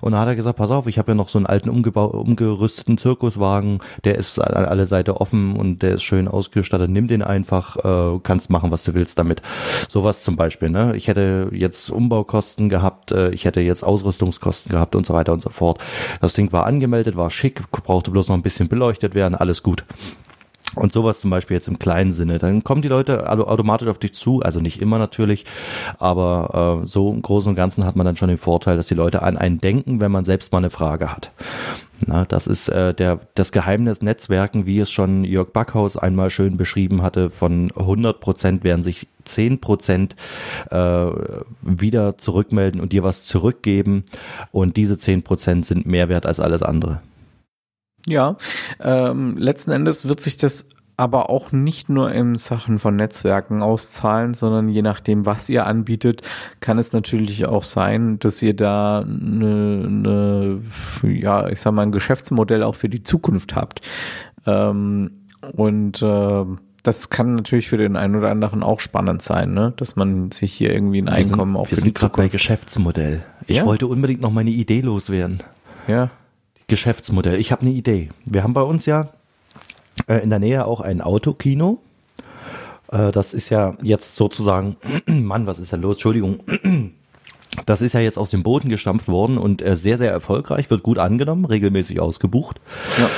Und da hat er gesagt, pass auf, ich habe ja noch so einen alten umgerüsteten Zirkuswagen, der ist an alle Seite offen und der ist schön ausgestattet. Nimm den einfach, äh, kannst machen, was du willst damit. Sowas zum Beispiel. Ne? Ich hätte jetzt Umbaukosten gehabt, äh, ich hätte jetzt Ausrüstungskosten gehabt und so weiter und so fort. Das Ding war angemeldet, war schick, brauchte bloß noch ein bisschen beleuchtet werden, alles gut. Und sowas zum Beispiel jetzt im kleinen Sinne. Dann kommen die Leute automatisch auf dich zu, also nicht immer natürlich, aber äh, so im Großen und Ganzen hat man dann schon den Vorteil, dass die Leute an einen denken, wenn man selbst mal eine Frage hat. Na, das ist äh, der, das Geheimnis Netzwerken, wie es schon Jörg Backhaus einmal schön beschrieben hatte, von 100 Prozent werden sich 10 Prozent äh, wieder zurückmelden und dir was zurückgeben und diese 10 Prozent sind mehr wert als alles andere. Ja, ähm, letzten Endes wird sich das aber auch nicht nur in Sachen von Netzwerken auszahlen, sondern je nachdem, was ihr anbietet, kann es natürlich auch sein, dass ihr da eine, eine ja, ich sag mal, ein Geschäftsmodell auch für die Zukunft habt. Ähm, und äh, das kann natürlich für den einen oder anderen auch spannend sein, ne? dass man sich hier irgendwie ein Einkommen wir sind, auch wir für sind die Zukunft. bei Geschäftsmodell. Ich ja? wollte unbedingt noch meine Idee loswerden. Ja. Geschäftsmodell. Ich habe eine Idee. Wir haben bei uns ja äh, in der Nähe auch ein Autokino. Äh, das ist ja jetzt sozusagen, Mann, was ist denn los? Entschuldigung. Das ist ja jetzt aus dem Boden gestampft worden und äh, sehr, sehr erfolgreich, wird gut angenommen, regelmäßig ausgebucht. Ja.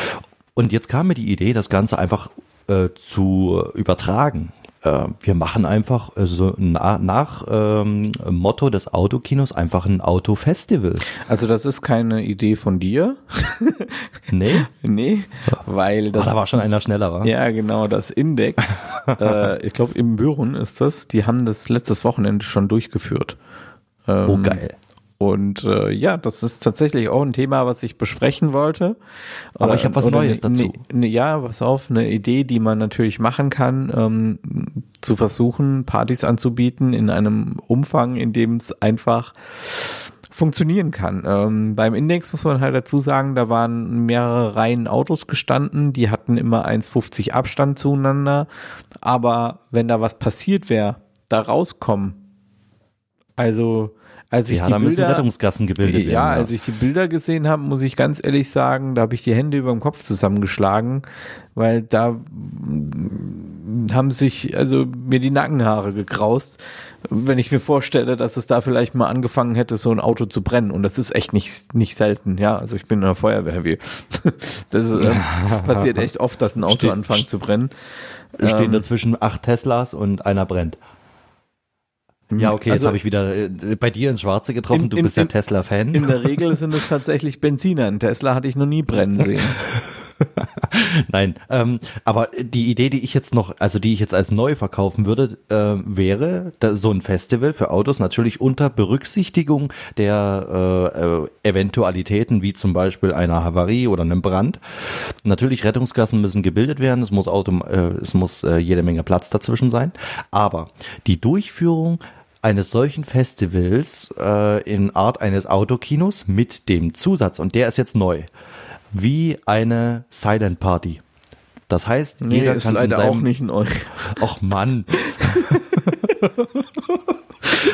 Und jetzt kam mir die Idee, das Ganze einfach zu übertragen äh, wir machen einfach äh, so na, nach ähm, Motto des Autokinos einfach ein Autofestival. Also das ist keine Idee von dir? nee. Nee, weil das... Oh, da war schon einer schneller, war? Ja, genau, das Index, äh, ich glaube im Büren ist das, die haben das letztes Wochenende schon durchgeführt. Ähm, oh, geil. Und äh, ja, das ist tatsächlich auch ein Thema, was ich besprechen wollte. Aber ich habe was Neues ne, dazu. Ne, ja, was auf, eine Idee, die man natürlich machen kann, ähm, zu versuchen, Partys anzubieten in einem Umfang, in dem es einfach funktionieren kann. Ähm, beim Index muss man halt dazu sagen, da waren mehrere Reihen Autos gestanden, die hatten immer 1,50 Abstand zueinander. Aber wenn da was passiert wäre, da rauskommen, also als ich ja, die da Bilder, Rettungsgassen gebildet werden. Ja, als ich die Bilder gesehen habe, muss ich ganz ehrlich sagen, da habe ich die Hände über dem Kopf zusammengeschlagen, weil da haben sich also mir die Nackenhaare gekraust, wenn ich mir vorstelle, dass es da vielleicht mal angefangen hätte, so ein Auto zu brennen. Und das ist echt nicht, nicht selten, ja. Also ich bin in der Feuerwehr wie. Das äh, passiert echt oft, dass ein Auto Ste anfängt zu brennen. Stehen ähm, dazwischen acht Teslas und einer brennt. Ja, okay, also, jetzt habe ich wieder äh, bei dir ins Schwarze getroffen. In, du bist in, ja Tesla-Fan. In der Regel sind es tatsächlich Benziner. Ein Tesla hatte ich noch nie brennen sehen. Nein, ähm, aber die Idee, die ich jetzt noch, also die ich jetzt als neu verkaufen würde, äh, wäre da, so ein Festival für Autos natürlich unter Berücksichtigung der äh, Eventualitäten, wie zum Beispiel einer Havarie oder einem Brand. Natürlich Rettungsgassen müssen gebildet werden, es muss Auto, äh, es muss äh, jede Menge Platz dazwischen sein, aber die Durchführung eines solchen Festivals äh, in Art eines Autokinos mit dem Zusatz, und der ist jetzt neu, wie eine Silent Party. Das heißt, nee, jeder ist kann leider seinem, auch nicht in euch. Och Mann.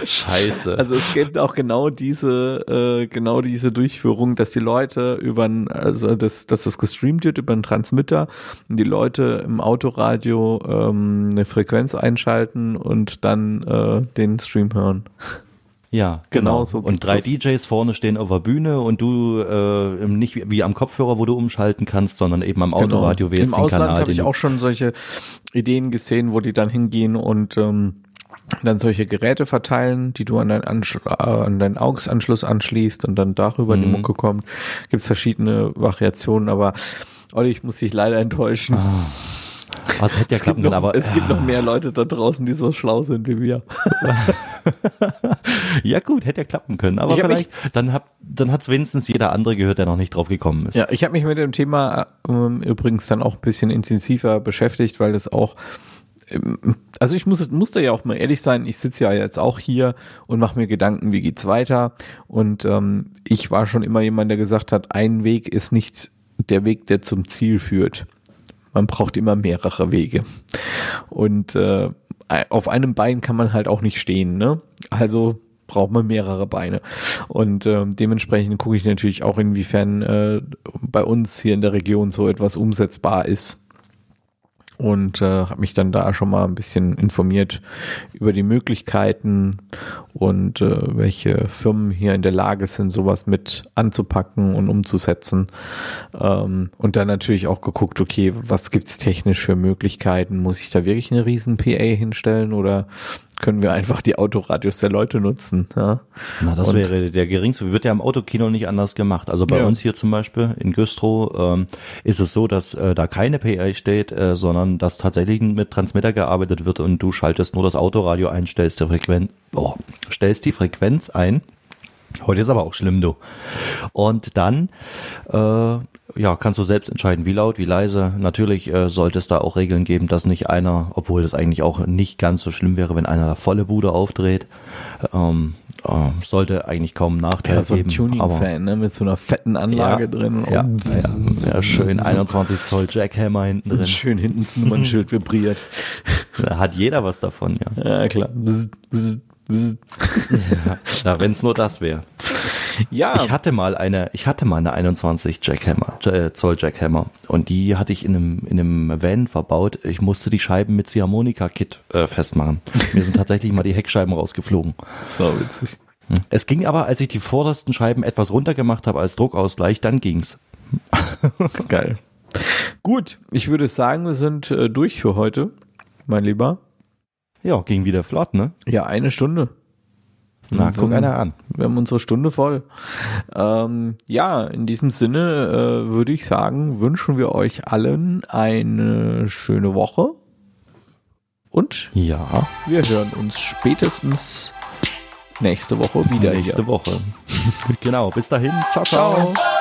Scheiße. Also es gibt auch genau diese, äh, genau diese Durchführung, dass die Leute über, also dass, dass das gestreamt wird über einen Transmitter und die Leute im Autoradio ähm, eine Frequenz einschalten und dann äh, den Stream hören. Ja, genau. genau so. Und drei DJs vorne stehen auf der Bühne und du äh, nicht wie am Kopfhörer, wo du umschalten kannst, sondern eben am genau. Autoradio genau. wählst Im Ausland habe ich auch schon solche Ideen gesehen, wo die dann hingehen und ähm, dann solche Geräte verteilen, die du an deinen, Ansch äh, an deinen AUX-Anschluss anschließt und dann darüber mhm. die Mucke kommt. Gibt es verschiedene Variationen, aber Olli, ich muss dich leider enttäuschen. Ah. Also hätte ja es, gibt noch, können, aber es gibt noch mehr Leute da draußen, die so schlau sind wie wir. ja gut, hätte ja klappen können. Aber Ich hab vielleicht, dann hat dann hat's wenigstens jeder andere gehört, der noch nicht drauf gekommen ist. Ja, ich habe mich mit dem Thema ähm, übrigens dann auch ein bisschen intensiver beschäftigt, weil das auch ähm, also ich muss, muss da ja auch mal ehrlich sein, ich sitze ja jetzt auch hier und mache mir Gedanken, wie geht's weiter. Und ähm, ich war schon immer jemand, der gesagt hat, ein Weg ist nicht der Weg, der zum Ziel führt. Man braucht immer mehrere Wege. Und äh, auf einem Bein kann man halt auch nicht stehen. Ne? Also braucht man mehrere Beine. Und äh, dementsprechend gucke ich natürlich auch, inwiefern äh, bei uns hier in der Region so etwas umsetzbar ist und äh, habe mich dann da schon mal ein bisschen informiert über die Möglichkeiten und äh, welche Firmen hier in der Lage sind, sowas mit anzupacken und umzusetzen. Ähm, und dann natürlich auch geguckt, okay, was gibt's technisch für Möglichkeiten? Muss ich da wirklich eine riesen PA hinstellen oder können wir einfach die Autoradios der Leute nutzen? Ja? Na, das Und- wäre der geringste. Wird ja im Autokino nicht anders gemacht. Also bei Ja. uns hier zum Beispiel in Güstrow ähm, ist es so, dass äh, da keine PA steht, äh, sondern dass tatsächlich mit Transmitter gearbeitet wird und du schaltest nur das Autoradio ein, stellst die Frequenz, oh, stellst die Frequenz ein. Heute ist aber auch schlimm, du. Und dann äh, ja, kannst du selbst entscheiden, wie laut, wie leise. Natürlich äh, sollte es da auch Regeln geben, dass nicht einer, obwohl das eigentlich auch nicht ganz so schlimm wäre, wenn einer da volle Bude aufdreht, ähm, äh, sollte eigentlich kaum Nachteil Ja, so ein Tuning-Fan, ne? mit so einer fetten Anlage ja, drin. Ja, Oh, ja, ja, schön 21 Zoll Jackhammer hinten drin. Schön hinten das Nummernschild vibriert. Da hat jeder was davon, ja. Ja, klar. Bzz, bzz. Ja wenn es nur das wäre. Ja, Ich hatte mal eine, ich hatte mal eine 21 Jackhammer, äh, Zoll Jackhammer und die hatte ich in einem, in einem Van verbaut. Ich musste die Scheiben mit Ziehharmonika-Kit äh, festmachen. Mir sind tatsächlich mal die Heckscheiben rausgeflogen. so witzig. Es ging aber, als ich die vordersten Scheiben etwas runtergemacht habe als Druckausgleich, dann ging's. Geil. Gut, ich würde sagen, wir sind äh, durch für heute, mein Lieber. Ja, ging wieder flott, ne? Ja, eine Stunde. Na, guck einer an. Wir haben unsere Stunde voll. Ähm, ja, in diesem Sinne äh, würde ich sagen, wünschen wir euch allen eine schöne Woche. Und Ja, wir hören uns spätestens nächste Woche wieder nächste hier. Woche. genau, bis dahin. ciao. ciao. Ciao.